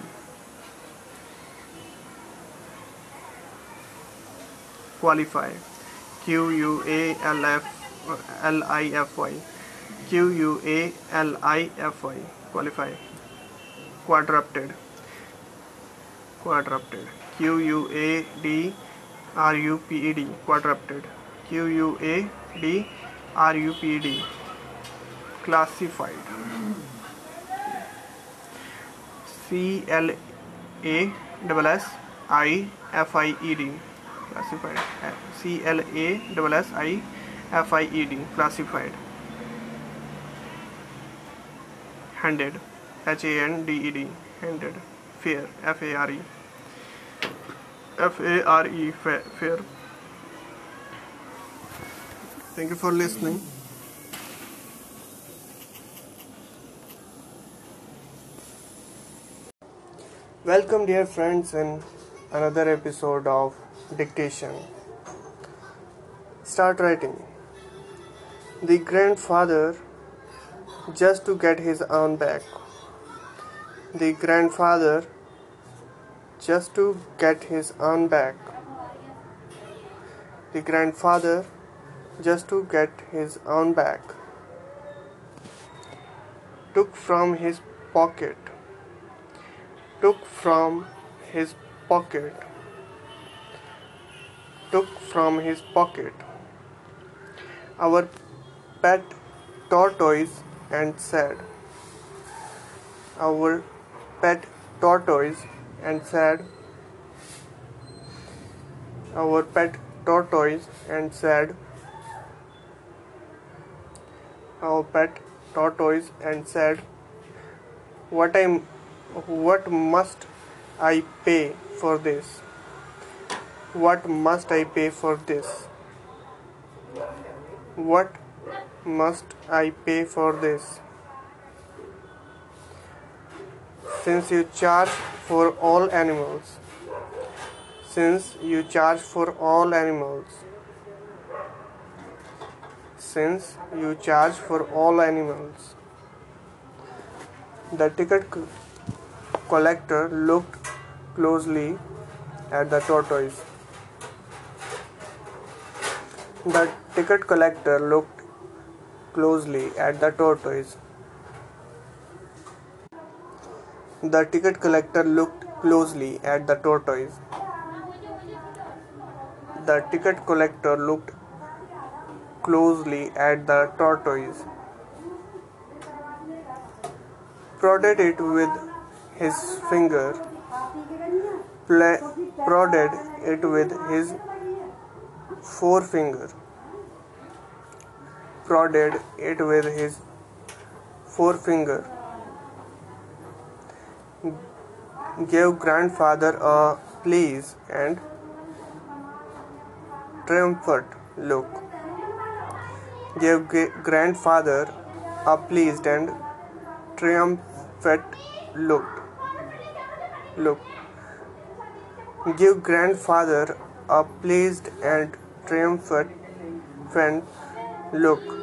S1: Qualify Q U A L F L I F Y Q U A L I F Y qualify. Quadrupted. Quadrupted. Q U A D R U P E D. Quadrupted. Q U A D R U P E D. Classified. C L A double S I F I E D. Classified. C L A S S I F I E D. Classified handed. H A N D E D handed. Fair. F A R E. F A R E fair. Thank you for listening. Welcome dear friends in another episode of dictation. Start writing. The grandfather just to get his own back. The grandfather just to get his own back. The grandfather just to get his own back took from his pocket took from his pocket took from his pocket our pet tortoise and said, Our pet tortoise and said, Our pet tortoise and said, Our pet tortoise and said, What I what must I pay for this? What must I pay for this? What must I pay for this? Since you charge for all animals, since you charge for all animals, since you charge for all animals, the ticket collector looked closely at the tortoise. The ticket collector looked closely at the tortoise. The ticket collector looked closely at the tortoise. The ticket collector looked closely at the tortoise, prodded it with his finger, prodded it with his forefinger prodded it with his forefinger, gave grandfather a pleased and triumphant look, gave grandfather a pleased and triumphant look. Look. Give grandfather a pleased and triumphant look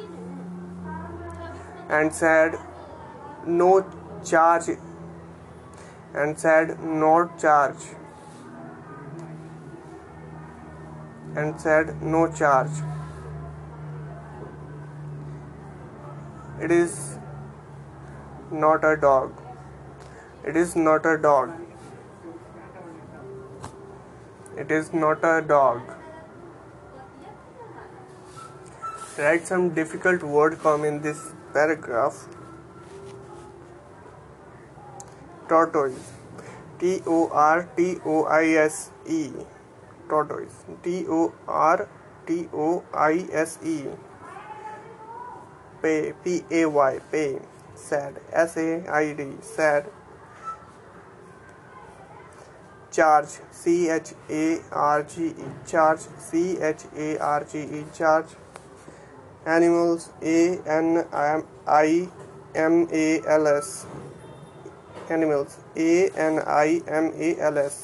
S1: and said no charge. And said not charge. And said no charge. It is not a dog. It is not a dog. It is not a dog. Write some difficult word come in this paragraph tortoise T O R T O I S E tortoise T O R T O I S E pay P A Y pay sad S A I D sad charge C H A R G E charge C H A R G E charge animals A N I M A L S. Animals A N I M A L S.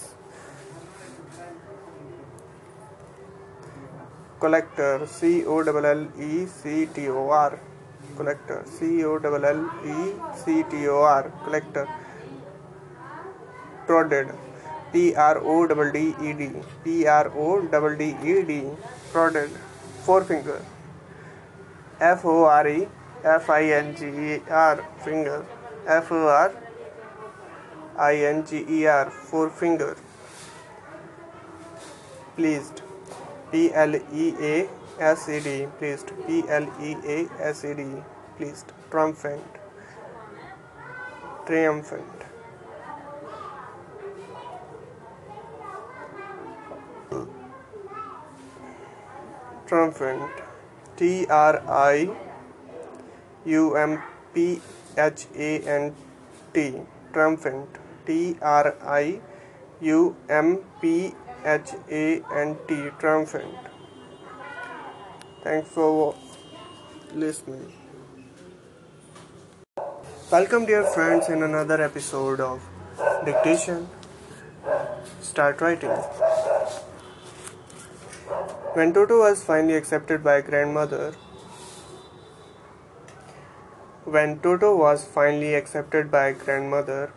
S1: Collector C O L L E C T O R. Collector C O L L E C T O R. Collector. Prodded. P R O D D E D. P R O D D E D. Prodded. Forefinger F O R E F I N G E R finger. F O R I N G E R forefinger. Pleased. P L E A S E D pleased. P L E A S E D pleased. Triumphant. Triumphant. Triumphant T R I U M P H A N T triumphant. T R I U M P H A N T triumphant. Thanks for listening. Welcome dear friends in another episode of dictation. Start writing when Toto was finally accepted by grandmother, when Toto was finally accepted by grandmother,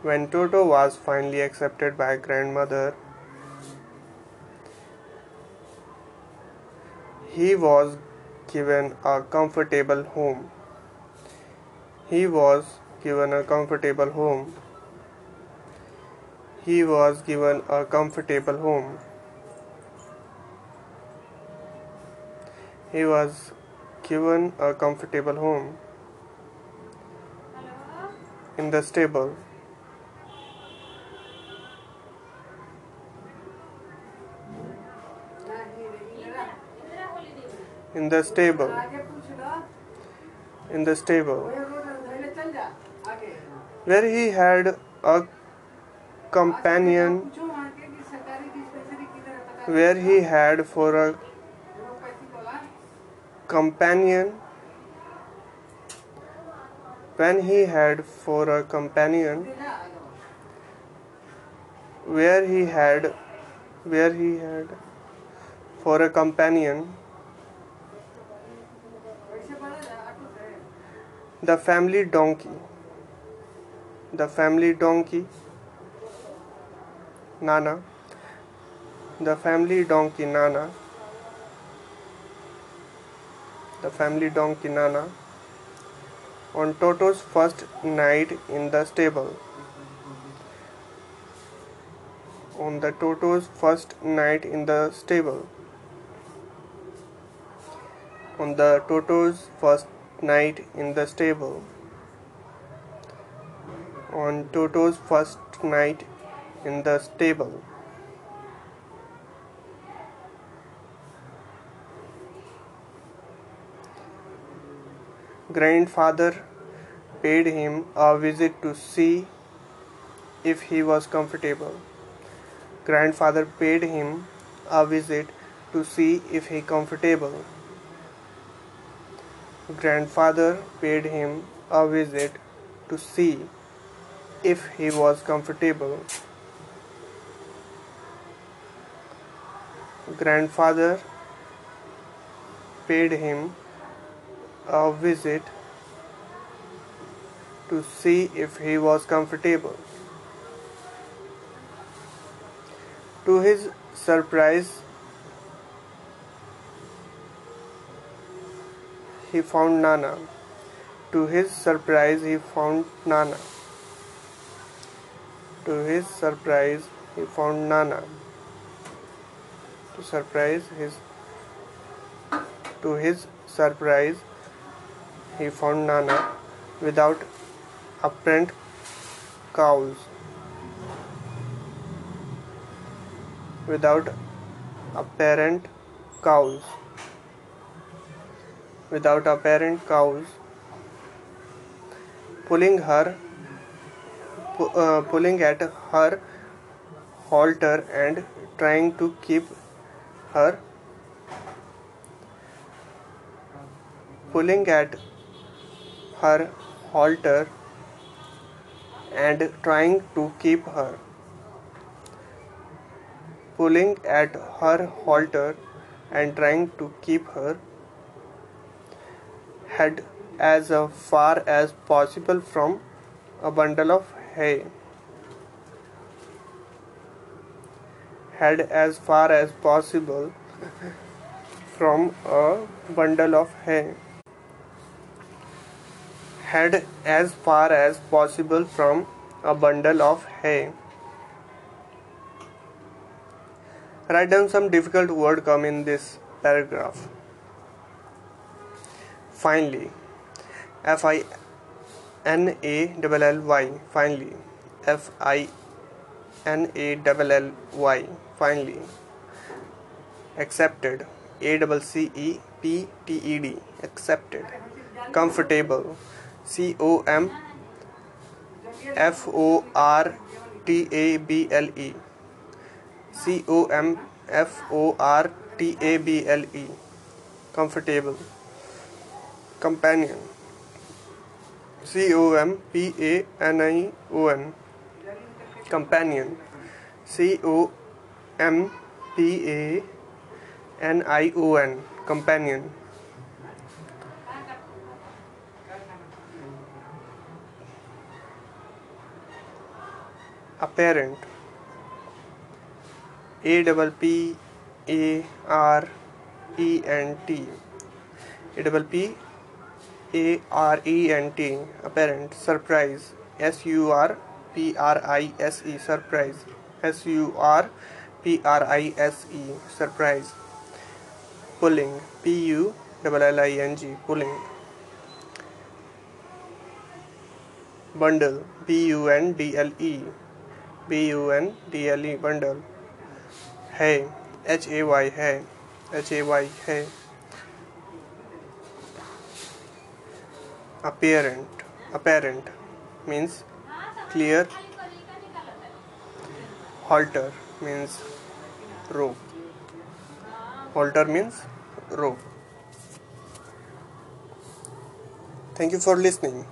S1: when Toto was finally accepted by grandmother, he was given a comfortable home. He was given a comfortable home he was given a comfortable home. He was given a comfortable home in the stable. In the stable. In the stable. Where he had a companion where he had for a companion. When he had for a companion where he had where he had for a companion. The family donkey. The family donkey Nana, the family donkey Nana, the family donkey Nana, on Toto's first night in the stable. On the Toto's first night in the stable. On the Toto's first night in the stable. On Toto's first night in the stable. Grandfather paid him a visit to see if he was comfortable. Grandfather paid him a visit to see if he comfortable. Grandfather paid him a visit to see if he was comfortable. Grandfather paid him a visit to see if he was comfortable. To his surprise, he found Nana. To his surprise, he found Nana. To his surprise, he found Nana to surprise his to his surprise he found Nana without apparent cause. Without apparent cause. Without apparent cause. Pulling her uh, pulling at her halter and trying to keep her pulling at her halter and trying to keep her. Pulling at her halter and trying to keep her head as far as possible from a bundle of hay head as far as possible from a bundle of hay. Head as far as possible from a bundle of hay. Write down some difficult word come in this paragraph. Finally, F I N A L L Y. Finally, F I N A L L Y finally accepted. A double c e p t e d accepted. Comfortable. C o m f o r t a b l e. C o m f o r t a b l e. Comfortable. Companion. C o m p a n i o n. Companion. C o m p a n i o n companion. Apparent. A double p a r e n t. A double p a r e n t apparent surprise. S u r p r i s e surprise. S u r p r i s e surprise. Pulling p u double l i n g pulling. Bundle b u n d l e B U N D L E bundle. Hay H A Y hay H A Y hay apparent apparent means clear. Halter means rope halter means rope thank you for listening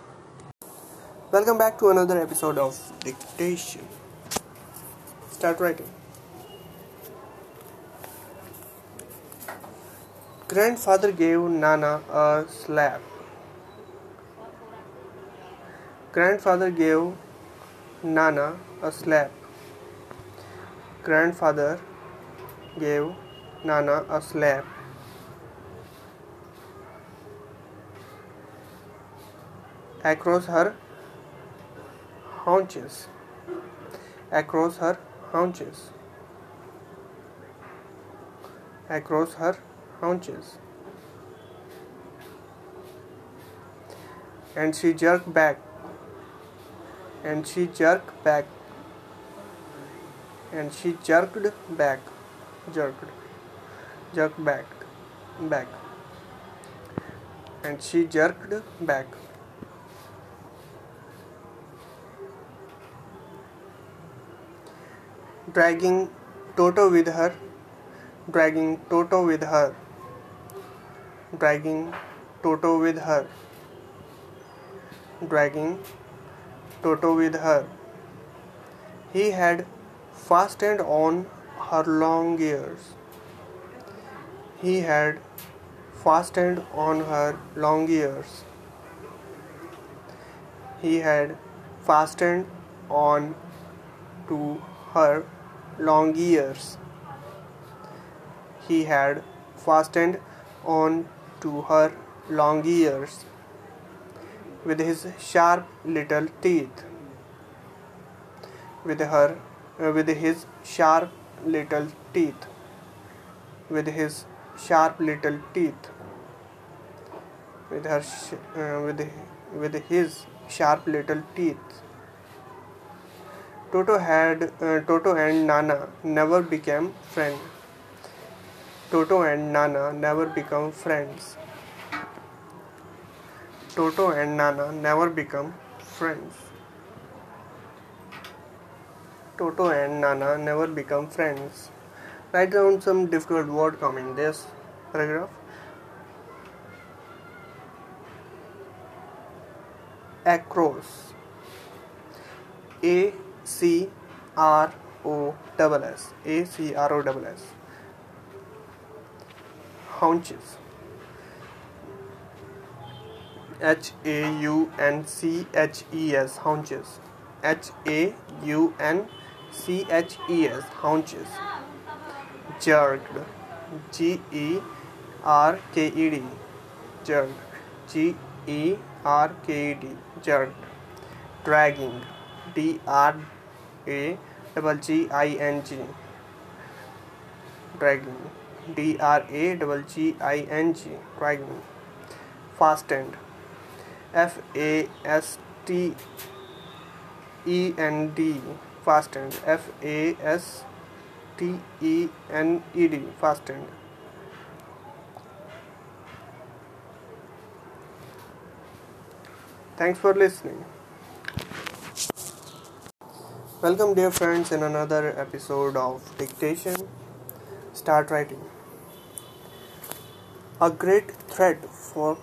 S1: welcome back to another episode of dictation Start writing. Grandfather gave Nana a slap. Grandfather gave Nana a slap. Grandfather gave Nana a slap. Across her haunches. Across her haunches across her haunches and she jerked back. And she jerked back. And she jerked back jerked. Jerked back. Back. And she jerked back. Dragging Toto with her, dragging Toto with her, dragging Toto with her, dragging Toto with her. He had fastened on her long ears. He had fastened on her long ears. He had fastened on to her long ears. He had fastened on to her long ears with his sharp little teeth. With her, uh, with his sharp little teeth. With his sharp little teeth. With her, uh, with with his sharp little teeth. Toto had uh, Toto and Nana never became friends. Toto and Nana never become friends. Toto and Nana never become friends. Toto and Nana never become friends. Write down some difficult word coming this paragraph. Across. A C R O double S A C R O double S haunches H A U N C H E S haunches H A U N C H E S haunches jerked G E R K E D jerked G E R K E D jerked dragging D R A double G I N G dragging D R A double G I N G dragging fastened F A S T E N D fastened F A S T E N E D fastened. Thanks for listening. Welcome, dear friends, in another episode of Dictation. Start writing. A great threat for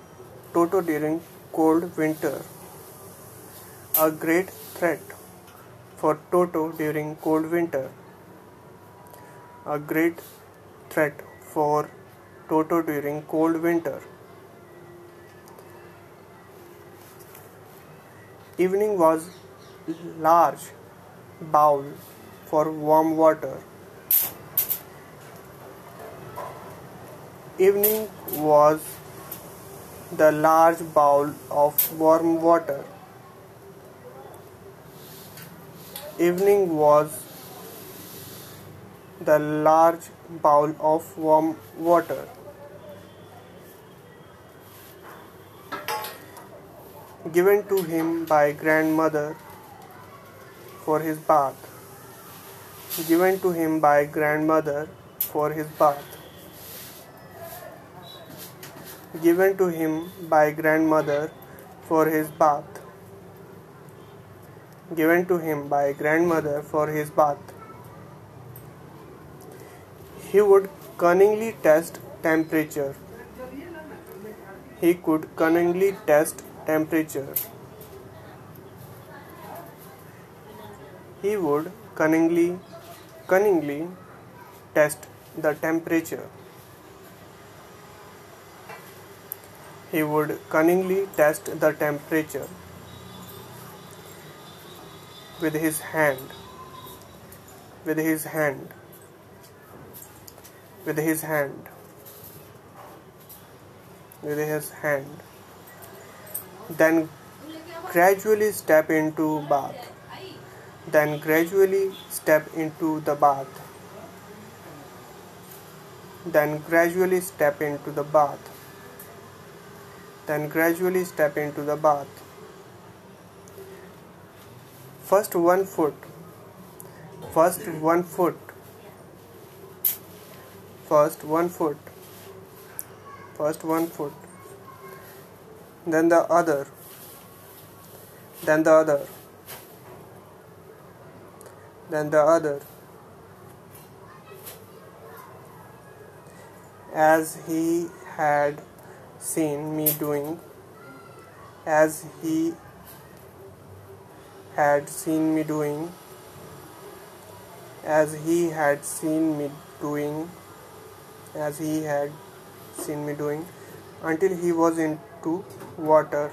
S1: Toto during cold winter. A great threat for Toto during cold winter. A great threat for Toto during cold winter. Evening was large bowl for warm water. Evening was the large bowl of warm water. Evening was the large bowl of warm water. Given to him by grandmother for his bath. Given to him by grandmother for his bath. Given to him by grandmother for his bath. Given to him by grandmother for his bath. He would cunningly test temperature. He could cunningly test temperature. He would cunningly, cunningly test the temperature. He would cunningly test the temperature with his hand, with his hand, with his hand, with his hand. Then gradually step into bath then gradually step into the bath. Then gradually step into the bath. Then gradually step into the bath. First one foot. First one foot. First one foot. First one foot. Then the other. Then the other then the other. As he had seen me doing, as he had seen me doing, as he had seen me doing, as he had seen me doing, until he was into water,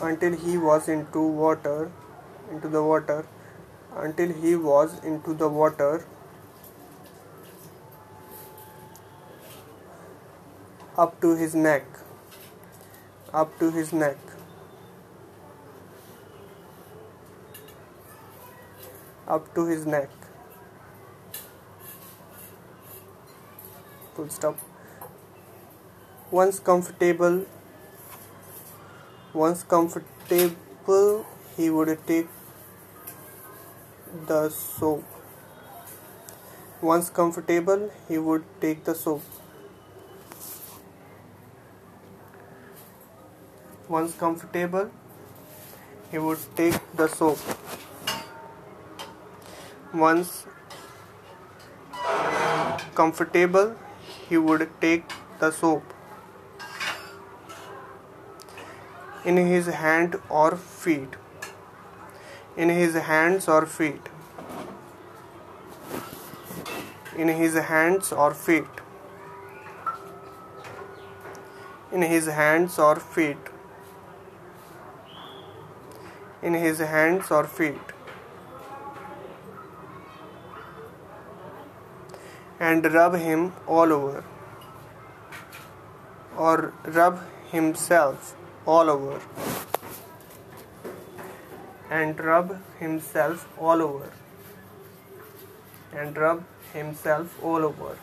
S1: until he was into water, into the water. Until he was into the water. Up to his neck. Up to his neck up to his neck full stop once comfortable once comfortable he would take the soap. Once comfortable, he would take the soap. Once comfortable, he would take the soap. Once comfortable, he would take the soap in his hand or feet. In his hands or feet. In his hands or feet. In his hands or feet. In his hands or feet and rub him all over or rub himself all over and rub himself all over and rub himself all over.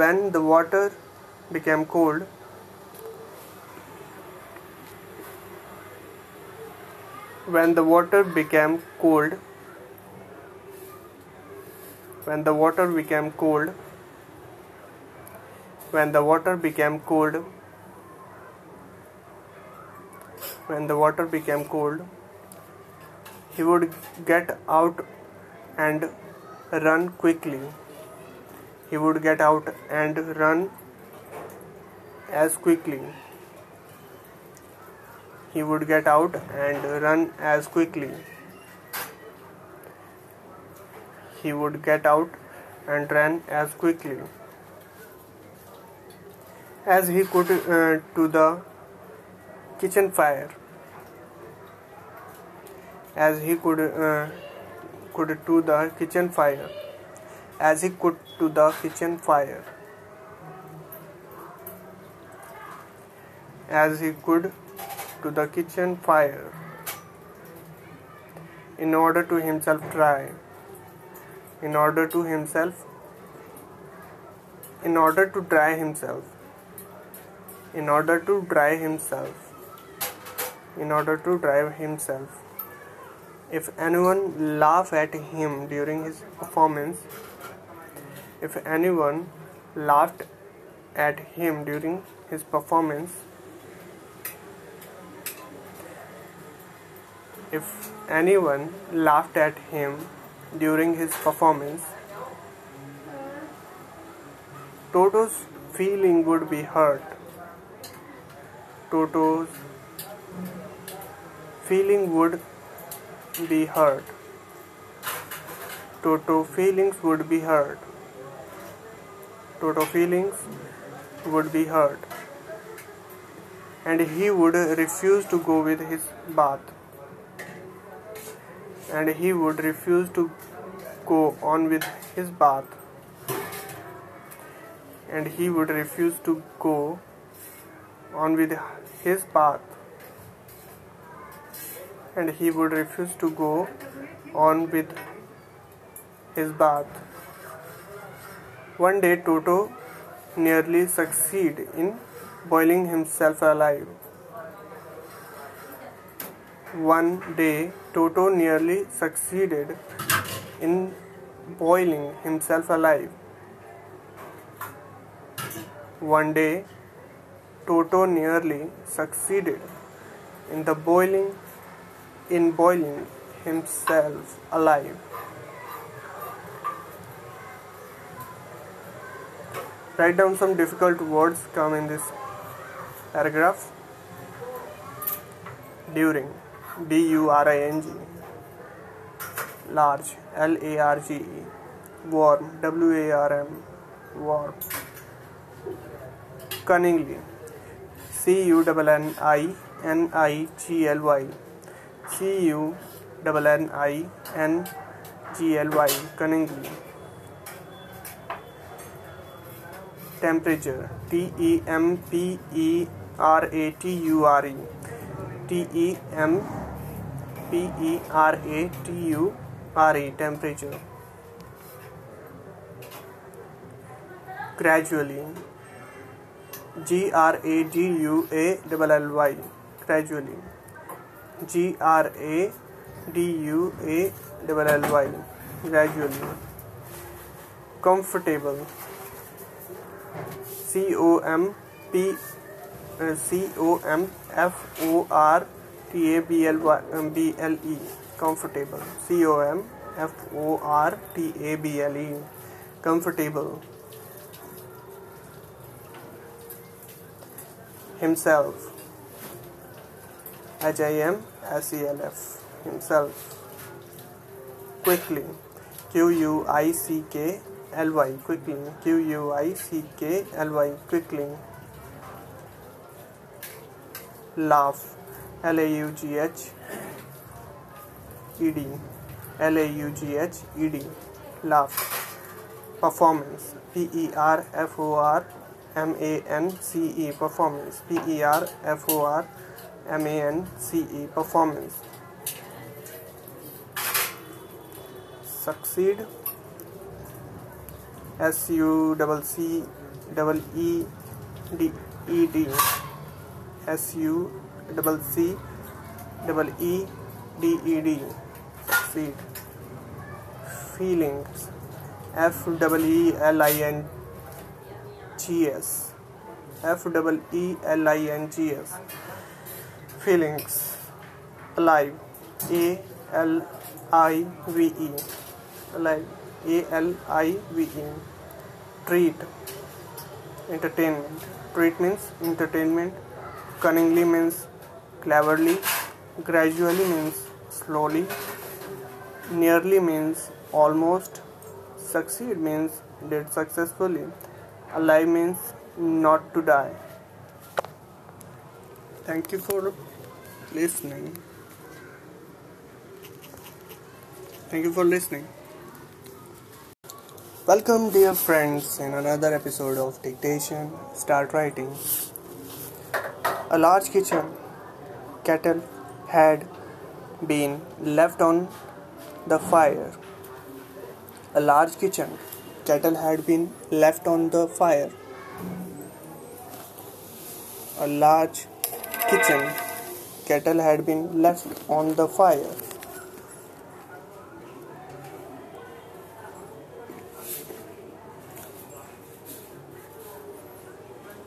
S1: When the water became cold when the water became cold when the water became cold when the water became cold when the water became cold he would get out and run quickly. He would get out and run as quickly. He would get out and run as quickly he would get out and run as quickly as he could uh, to the kitchen fire. As he could uh, could to the kitchen fire. As he could to the kitchen fire. As he could to the kitchen fire. In order to himself try in order to himself in order to dry himself in order to dry himself in order to drive himself. If anyone laugh at him during his performance if anyone laughed at him during his performance if anyone laughed at him during his performance, Toto's feeling would be hurt. Toto's feeling would be hurt. Toto feelings would be hurt. Toto feelings would be hurt. And he would refuse to go with his bath and he would refuse to go on with his bath. And he would refuse to go on with his bath. And he would refuse to go on with his bath. One day toto nearly succeeded in boiling himself alive one day, Toto nearly succeeded in boiling himself alive. One day, Toto nearly succeeded in the boiling in boiling himself alive. Write down some difficult words come in this paragraph. During D U R I N G. Large. L A R G E. Warm W A R M. Warm cunningly. C U N N I N I G L Y. C U N N I N G L Y. Cunningly. Temperature. T E M P E R A T U R E. T E M P E R A T U R E temperature. Gradually. G R A G U A L L Y. Gradually. G R A D U A L L Y. Gradually. Comfortable. C O M P C O M F O R T A B L um, B L E comfortable. C O M F O R T A B L E comfortable. Himself. H I M S E L F. Himself. Quickly. Q U I C K L Y. Quickly. Q U I C K L Y. Quickly. Laugh L A U G H E D L A U G H E D laugh performance P E R F O R M A N C E performance P E R F O R M A N C E performance. Succeed S U double C double E D E D S U double C double E D E D seed feelings. F double E L I N G S. F double E L I N G S. Feelings. Alive. A L I V E. Alive. A L I V E. Treat. Entertainment. Treat means entertainment. Cunningly means cleverly gradually means slowly nearly means almost succeed means did successfully alive means not to die. Thank you for listening. Thank you for listening. Welcome dear friends in another episode of dictation start writing. A large kitchen kettle had been left on the fire. A large kitchen kettle had been left on the fire. A large kitchen kettle had been left on the fire.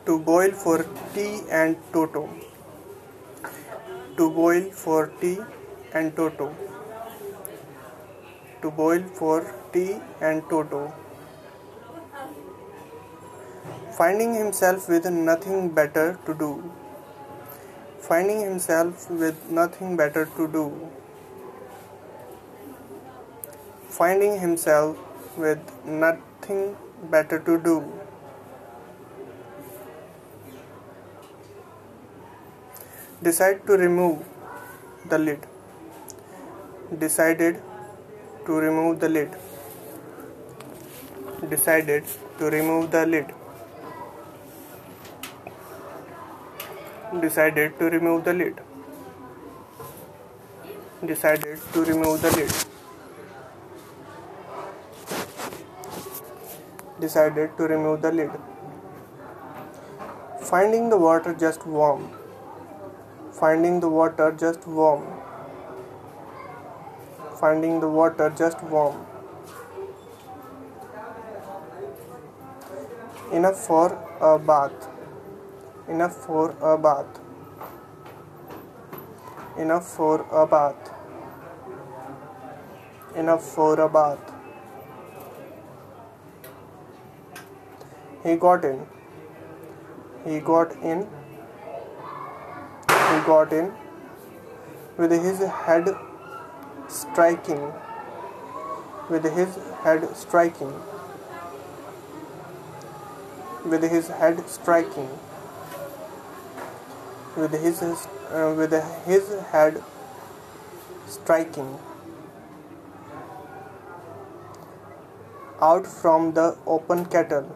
S1: To boil for tea and toto to boil for tea and toto. To boil for tea and toto. Finding himself with nothing better to do. Finding himself with nothing better to do. Finding himself with nothing better to do decide to remove the lid. Decided to remove the lid. Decided to remove the lid. Decided to remove the lid. Decided to remove the lid. Decided to remove the lid. Finding the water just warm finding the water just warm. Finding the water just warm. Enough for a bath. Enough for a bath. Enough for a bath. Enough for a bath. He got in. He got in he got in with his head striking with his head striking with his head striking with his uh, with his head striking out from the open kettle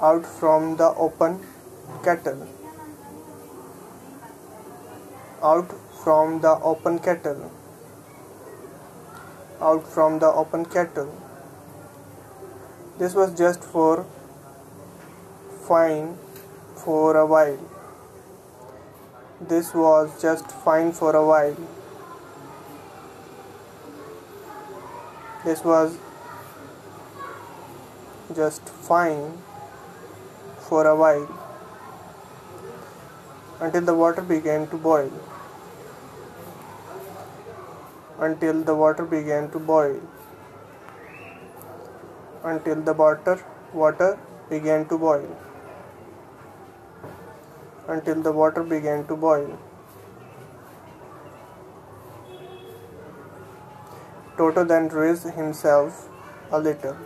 S1: out from the open kettle out from the open kettle. Out from the open kettle. This was just for fine for a while. This was just fine for a while. This was just fine for a while until the water began to boil until the water began to boil until the water water began to boil until the water began to boil Toto then raised himself a little.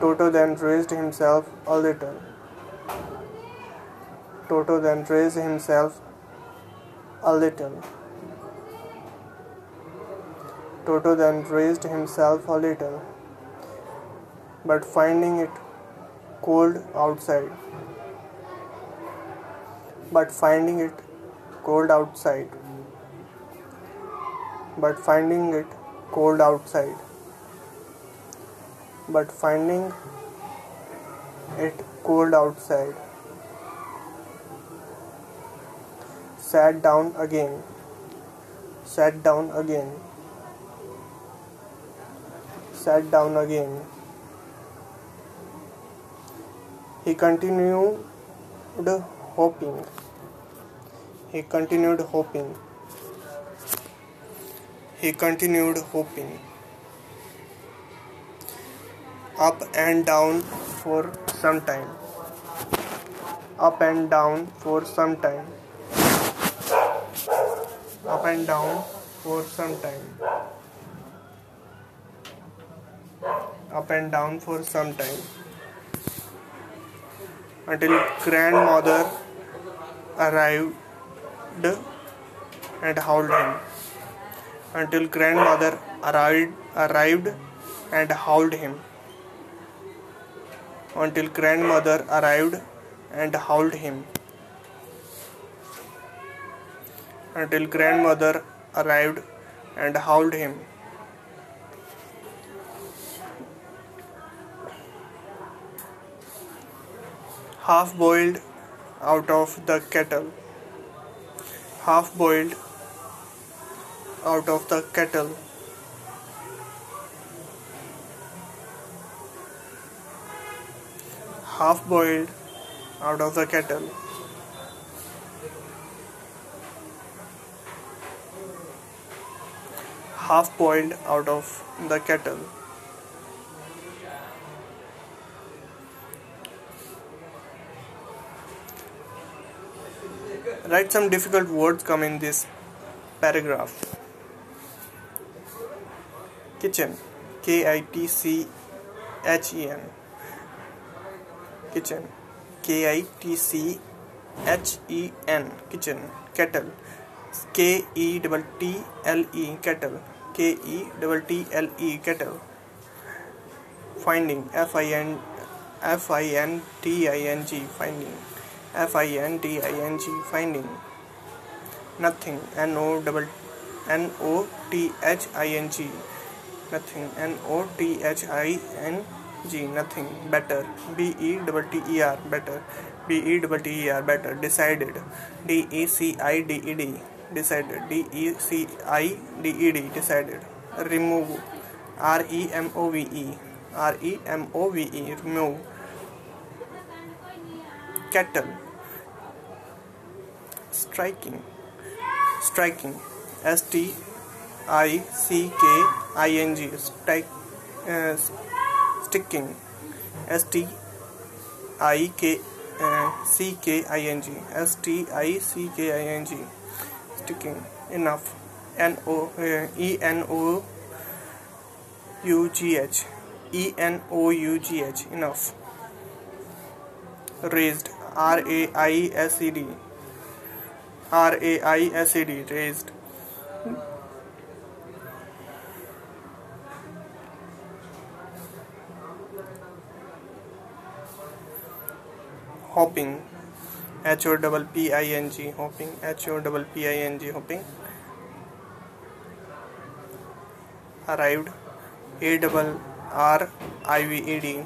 S1: Toto then raised himself a little. Toto then raised himself a little. Toto then raised himself a little, but finding it cold outside, but finding it cold outside, but finding it cold outside, but finding it cold outside, sat down again, sat down again sat down again. He continued hoping. He continued hoping. He continued hoping. Up and down for some time. Up and down for some time. Up and down for some time. Up and down for some time. Until grandmother arrived and howled him. Until grandmother arrived arrived and howled him. Until grandmother arrived and howled him. Until grandmother arrived and howled him half boiled out of the kettle. Half boiled out of the kettle. Half boiled out of the kettle. Half boiled out of the kettle write some difficult words come in this paragraph. Kitchen. K i t c h e n. Kitchen. K i t c h e n. Kitchen. Kettle. K e double t l e. Kettle. K e double t l e. Kettle. Finding. F i n f i n t i n g. Finding F I N D I N G finding nothing. N O double N O T H I N G nothing. N O T H I N G nothing. Better. B E double T E R better. B E double T E R better. Decided. D E C I D E D decided. D E C I D E D decided. Remove. R E M O V E. R E M O V E remove kettle striking. Striking. S t i c k i n g. Strike uh, sticking. S t i k c k i n g. S t i c k i n g. Sticking. Enough. N o uh, e n o u g h. E n o u g h. Enough. Raised R A I S E D. R A I S E D raised. Hopping. H O double P I N G hopping. H O double P I N G hopping. Arrived. A double R I V E D.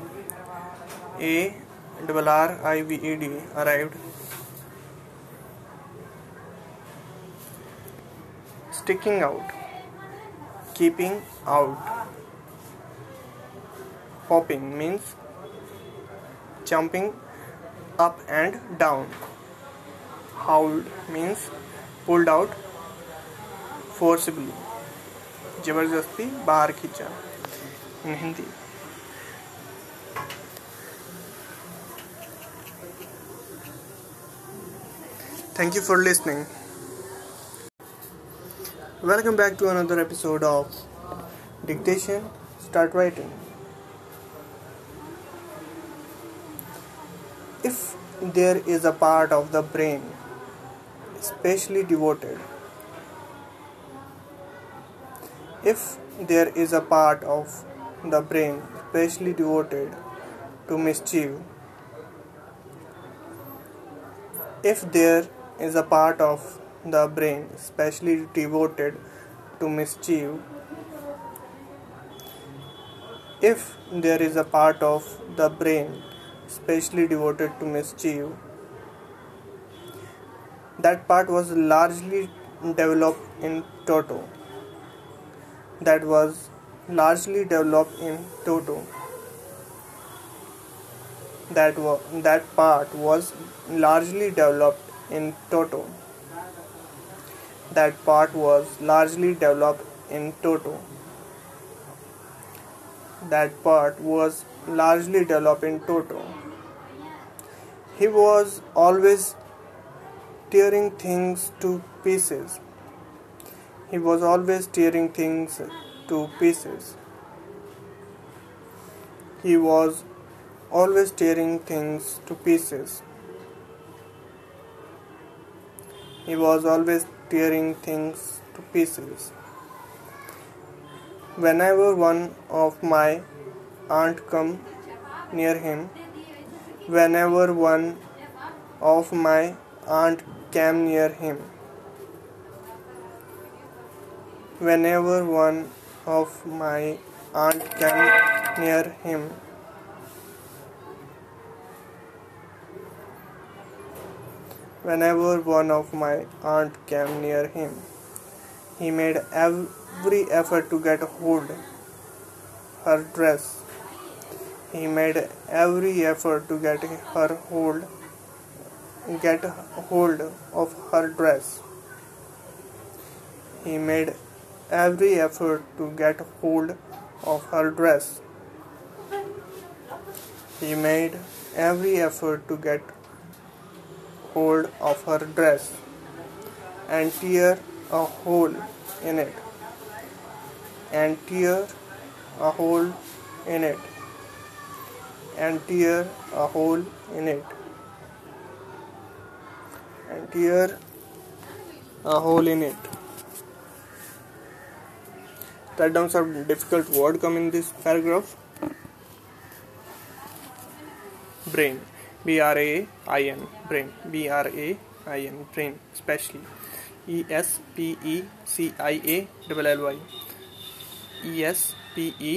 S1: A double R I V E D arrived sticking out keeping out hopping means jumping up and down howled means pulled out forcibly ज़बरदस्ती बाहर खींचा in Hindi Thank you for listening. Welcome back to another episode of Dictation Start Writing. If there is a part of the brain specially devoted, if there is a part of the brain specially devoted to mischief, if there is a part of the brain specially devoted to mischief. If there is a part of the brain specially devoted to mischief, that part was largely developed in Toto. That was largely developed in Toto. That, wa- that part was largely developed in Toto. That part was largely developed in Toto. That part was largely developed in Toto. He was always tearing things to pieces. He was always tearing things to pieces. He was always tearing things to pieces. He was always tearing things to pieces. Whenever one of my aunt come near him, whenever one of my aunt came near him, whenever one of my aunt came near him, whenever one of my aunt came near him, he made every effort to get hold her dress. He made every effort to get her hold get hold of her dress. He made every effort to get hold of her dress. He made every effort to get hold of her dress and tear a hole in it and tear a hole in it and tear a hole in it and tear a hole in it. Write down some difficult word come in this paragraph. Brain b r a i n brain. B r a i n brain especially e s p e c i a double l y. E s p e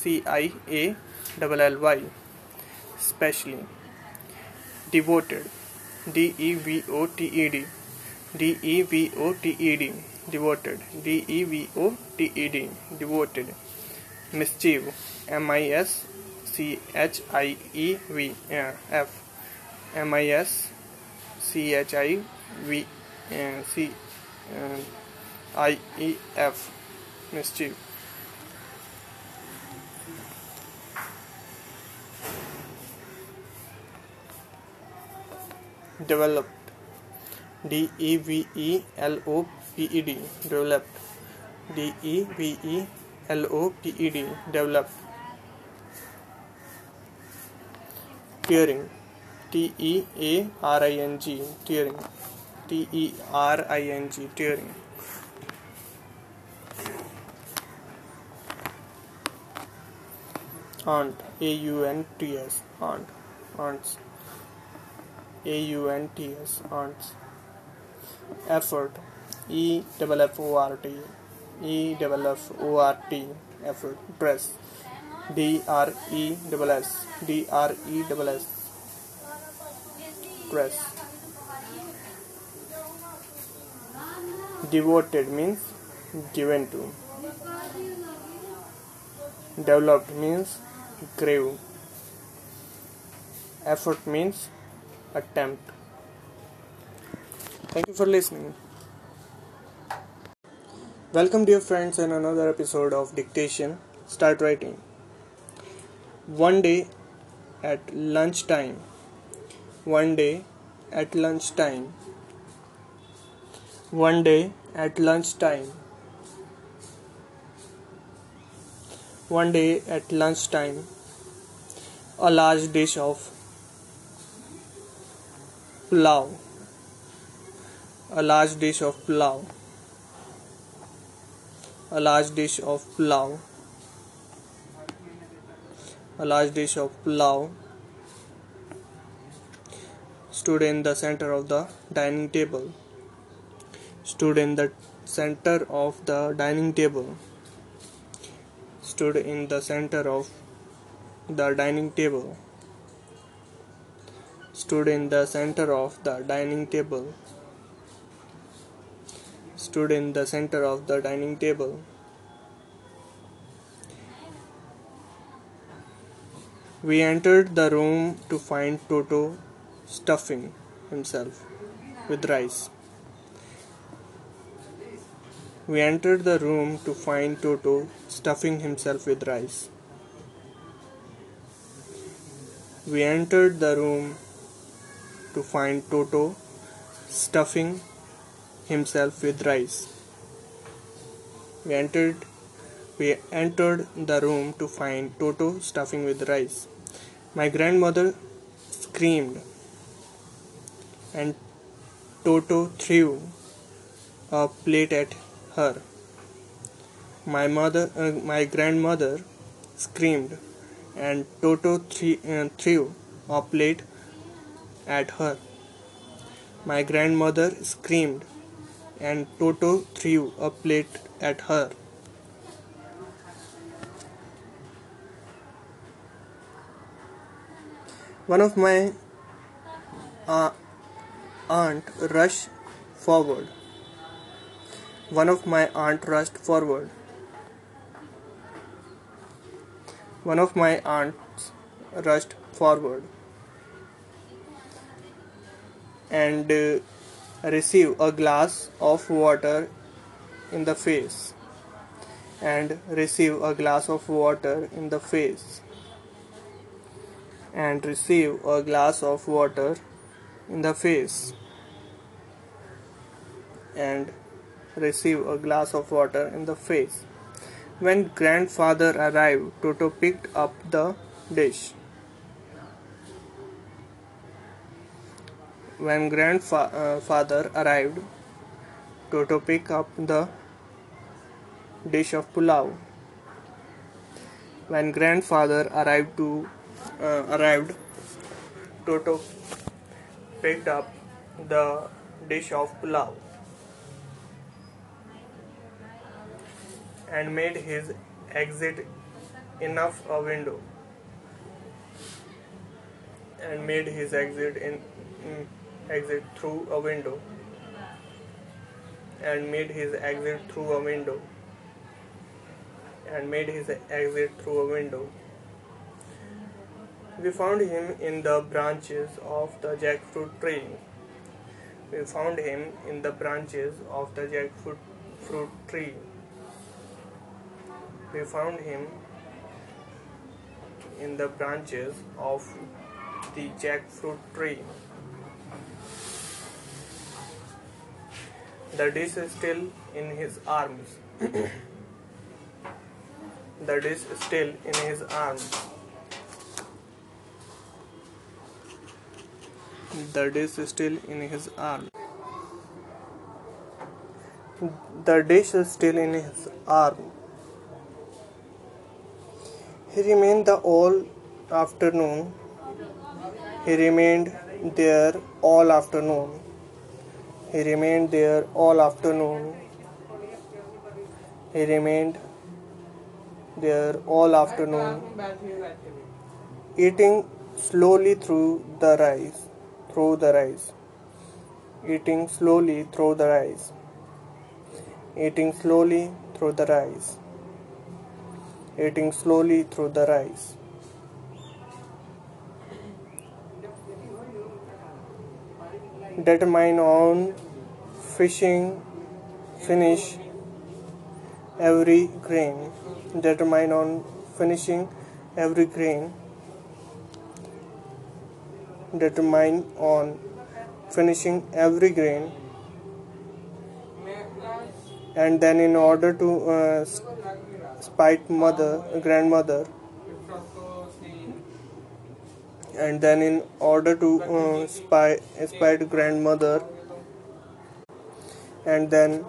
S1: c i a double l y especially devoted. D e v o t e d. D e v o t e d. Devoted. D e v o t e d. Devoted. Mischief m i s c h i e v f m i s c h i v c i e f. Mischief developed. D e v e l o p e d. Developed. D e v e l o p e d. Developed tearing t e a r i n g tearing t e r i n g tearing aunt a u n t s aunt aunts. A U N T S aunts. Effort E double F O R T E double F O R T effort dress D R E double S D R E double S dress devoted means given to developed means grew effort means attempt. Thank you for listening. Welcome, dear friends, in another episode of Dictation. Start writing. One day at lunchtime. One day at lunchtime. One day at lunchtime. One day at lunchtime. A large dish of pulao a large dish of pulao a large dish of pulao a large dish of pulao stood in the center of the dining table. Stood in the center of the dining table. Stood in the center of the dining table. Stood in the center of the dining table. Stood in the center of the dining table We entered the room to find Toto stuffing himself with rice. We entered the room to find Toto stuffing himself with rice. We entered the room to find Toto stuffing himself with rice. We entered we entered the room to find Toto stuffing with rice. My grandmother screamed and Toto threw a plate at her. My mother uh, my grandmother screamed and Toto thre- uh, threw a plate at her. My grandmother screamed and Toto threw a plate at her. One of my uh, aunt rushed forward. One of my aunt rushed forward. One of my aunts rushed forward and uh, receive a glass of water in the face and receive a glass of water in the face and receive a glass of water in the face and receive a glass of water in the face. When grandfather arrived, Toto picked up the dish. When grandfather uh, arrived, Toto picked up the dish of pulao. When grandfather arrived to uh, arrived, Toto picked up the dish of pulao and made his exit enough a window and made his exit in, in exit through a window and made his exit through a window and made his exit through a window we found him in the branches of the jackfruit tree. We found him in the branches of the jackfruit fruit tree. We found him in the branches of the jackfruit tree. The dish is still in his arms. <coughs> the dish is still in his arms. The dish is still in his arm. The dish is still in his arm. He remained the all afternoon. He remained there all afternoon. He remained there all afternoon. He remained there all afternoon, eating slowly through the rice through the rice. Eating slowly through the rice. Eating slowly through the rice. Eating slowly through the rice. Determine on fishing finish every grain. Determine on finishing every grain determine on finishing every grain and then in order to uh, spite mother grandmother and then in order to uh, spy, spite grandmother and then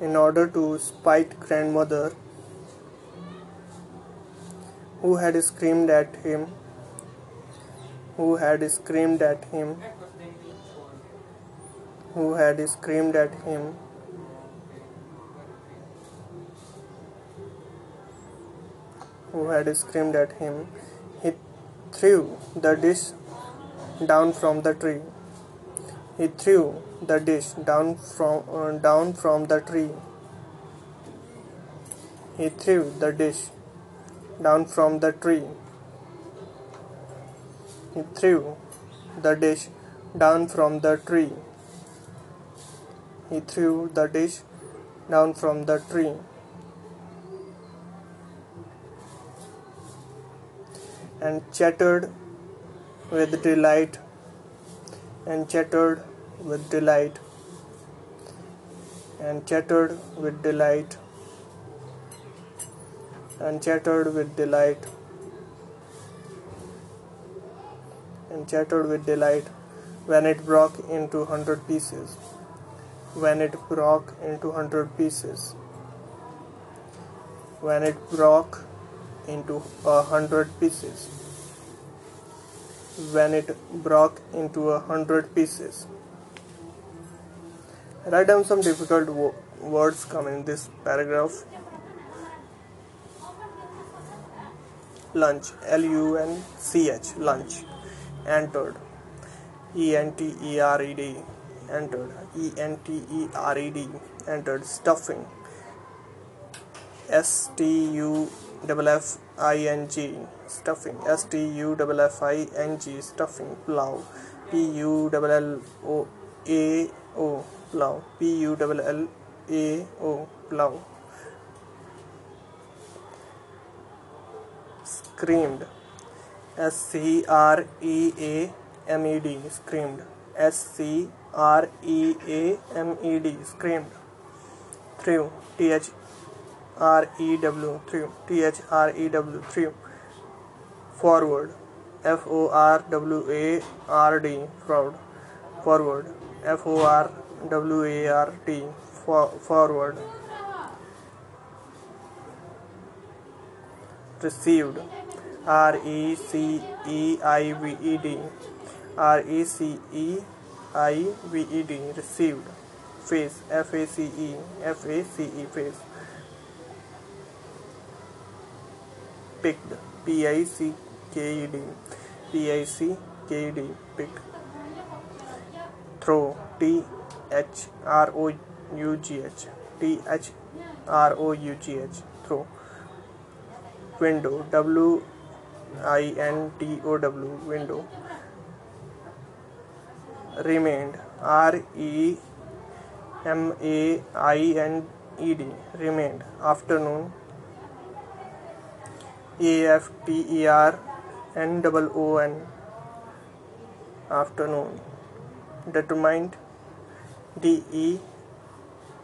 S1: in order to spite grandmother who had screamed at him who had screamed at him who had screamed at him. Who had screamed at him. He threw the dish down from the tree. He threw the dish down from uh, down from the tree. He threw the dish down from the tree He threw the dish down from the tree. He threw the dish down from the tree. And chattered with delight. And chattered with delight. And chattered with delight. And chattered with delight. And chattered with delight when it broke into hundred pieces when it broke into hundred pieces. When it broke into a hundred pieces. When it broke into a hundred pieces. Write down some difficult wo- words come in this paragraph. Lunch, L U N C H, lunch, entered, E N T E R E D, entered. E N T E R E D entered. Stuffing. S T U F F I N G. Stuffing. S T U F F I N G. Stuffing. Pulao. P U L L O A O. Pulao. P U L L A O. Pulao. Screamed S C R E A M E D screamed. S C R E A M E D screamed. Threw. T H R E W threw. T H R E W threw. Forward. F O R W A R D forward. Forward. F O R W A R D forward. Received R E C E I V E D. R E C E I V E D. Received. Face. F A C E. F A C E. Face. Picked. P I C K E D. P I C K E D. Picked. Throw. T H R O U G H. T H R O U G H. Throw. Window. W I N T O W window. Remained. R E M A I N E D. Remained. Afternoon. A F T E R N double O N. Afternoon. Determined. D E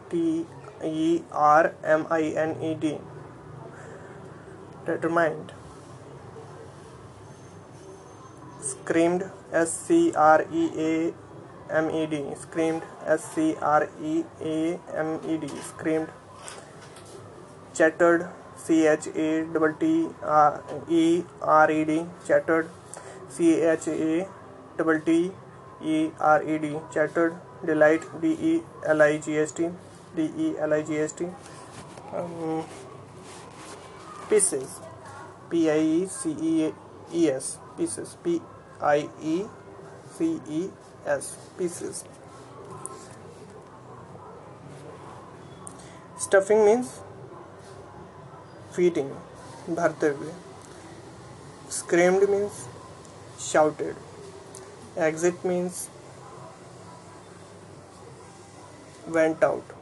S1: T E R M I N E D. Determined C R E A M E D screamed S C R E A M E D screamed chattered C H A T T E R E D chattered C H A T T E R E D chattered delight D E L I G S T D E L I G S T um, pieces P I E C E E S pieces P I E C E S pieces stuffing means fitting भरते हुए. Screamed means shouted exit means went out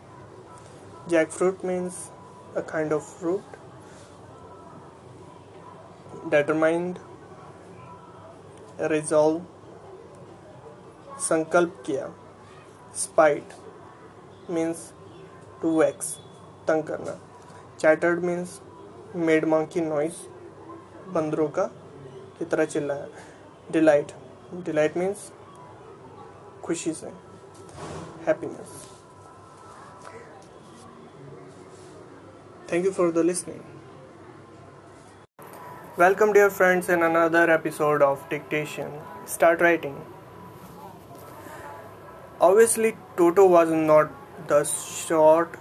S1: jackfruit means a kind of fruit determined resolve संकल्प किया। Spite means to vex तंग करना। Chattered means made monkey noise, बंदरों का, की तरह चिल्लाया डिलाइट डिलाइट मीन्स खुशी से। Happiness. Thank you for the listening. Welcome, dear friends, in another episode of Dictation. Start writing. Obviously, Toto was not the sort.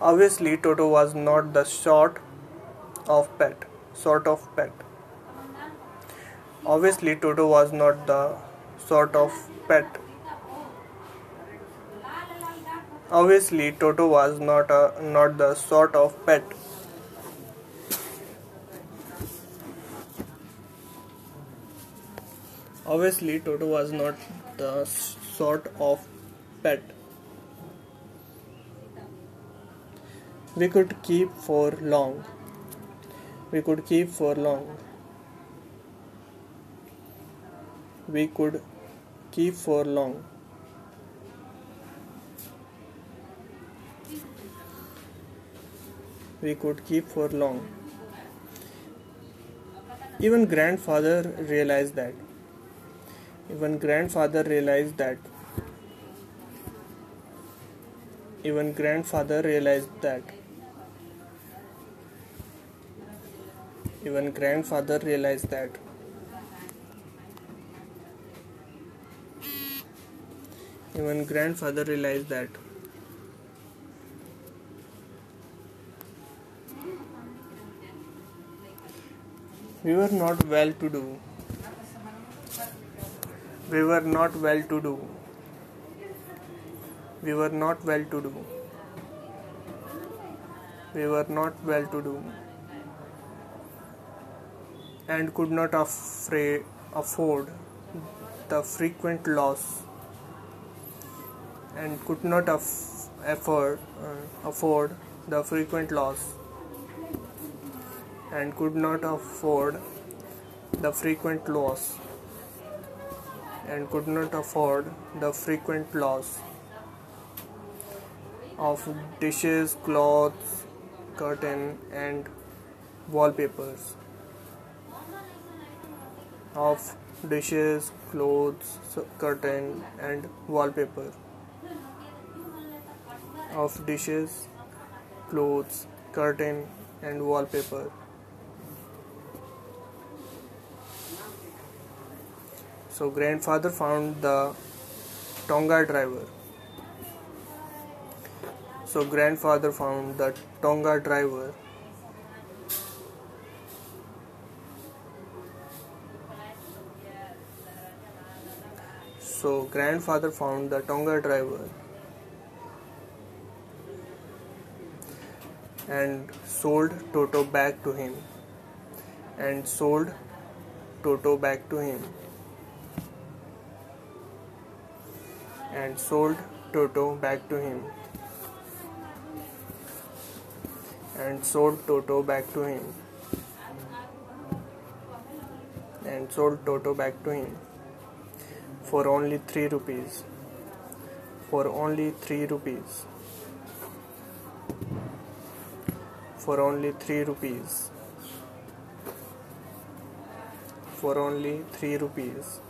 S1: Obviously, Toto was not the sort of pet. Sort of pet. Obviously, Toto was not the sort of pet. Obviously, Toto was not a not the sort of pet Obviously, Toto was not the sort of pet we could keep for long. We could keep for long. We could keep for long. We could keep for long. Even grandfather realized that. Even grandfather realized that. Even grandfather realized that. Even grandfather realized that. Even grandfather realized that. We were not well to do. We were not well to do. We were not well to do. We were not well to do. And could not affray, afford the frequent loss and could not aff- afford, uh, afford the frequent loss and could not afford the frequent loss and could not afford the frequent loss of dishes, clothes, curtain, and wallpapers. Of dishes, clothes, curtain, and wallpaper. Of dishes, clothes, curtain, and wallpaper. So grandfather found the Tonga driver. So grandfather found the Tonga driver. So grandfather found the Tonga driver and sold Toto back to him. And sold Toto back to him. And sold Toto back to him. And sold Toto back to him. And sold Toto back to him for only three rupees. For only three rupees. For only three rupees. For only three rupees.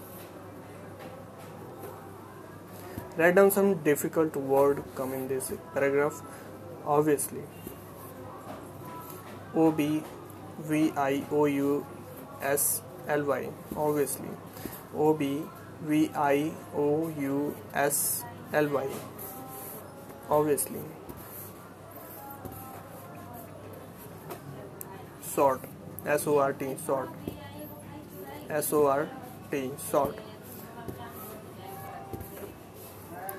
S1: Write down some difficult word come in this paragraph obviously. O b v i o u s l y obviously. O b v i o u s l y obviously. Sort. S o r t sort. S o r t sort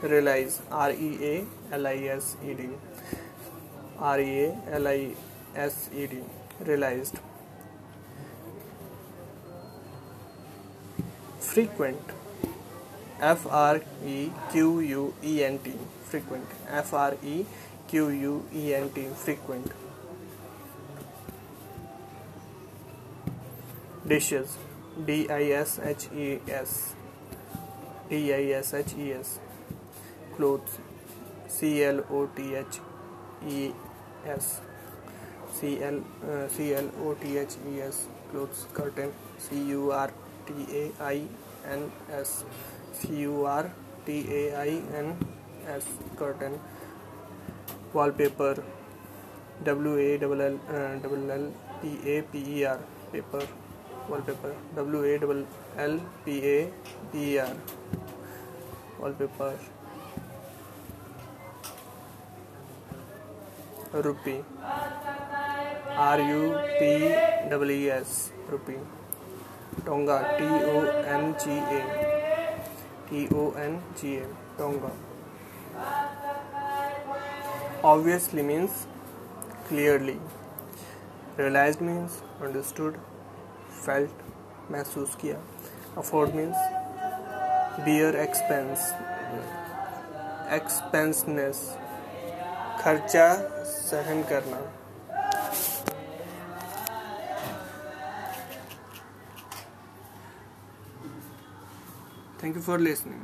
S1: realize R E A L I S E D R E A L I S E D realized. Frequent F R E Q U E N T frequent F R E Q U E N T frequent. Dishes D I S H E S D I S H E S cloth C L O T H E S C L C L O T H E S clothes curtain C U R T A I N S C U R T A I N S curtain wallpaper W A double L double L P A P E R paper wallpaper W A double L P A P E R wallpaper rupee R U P E S rupee Tonga T O N G A T O N G A Tonga obviously means clearly realized means understood felt महसूस किया afford means bear expense expenseness खर्चा सहन करना। Thank you for listening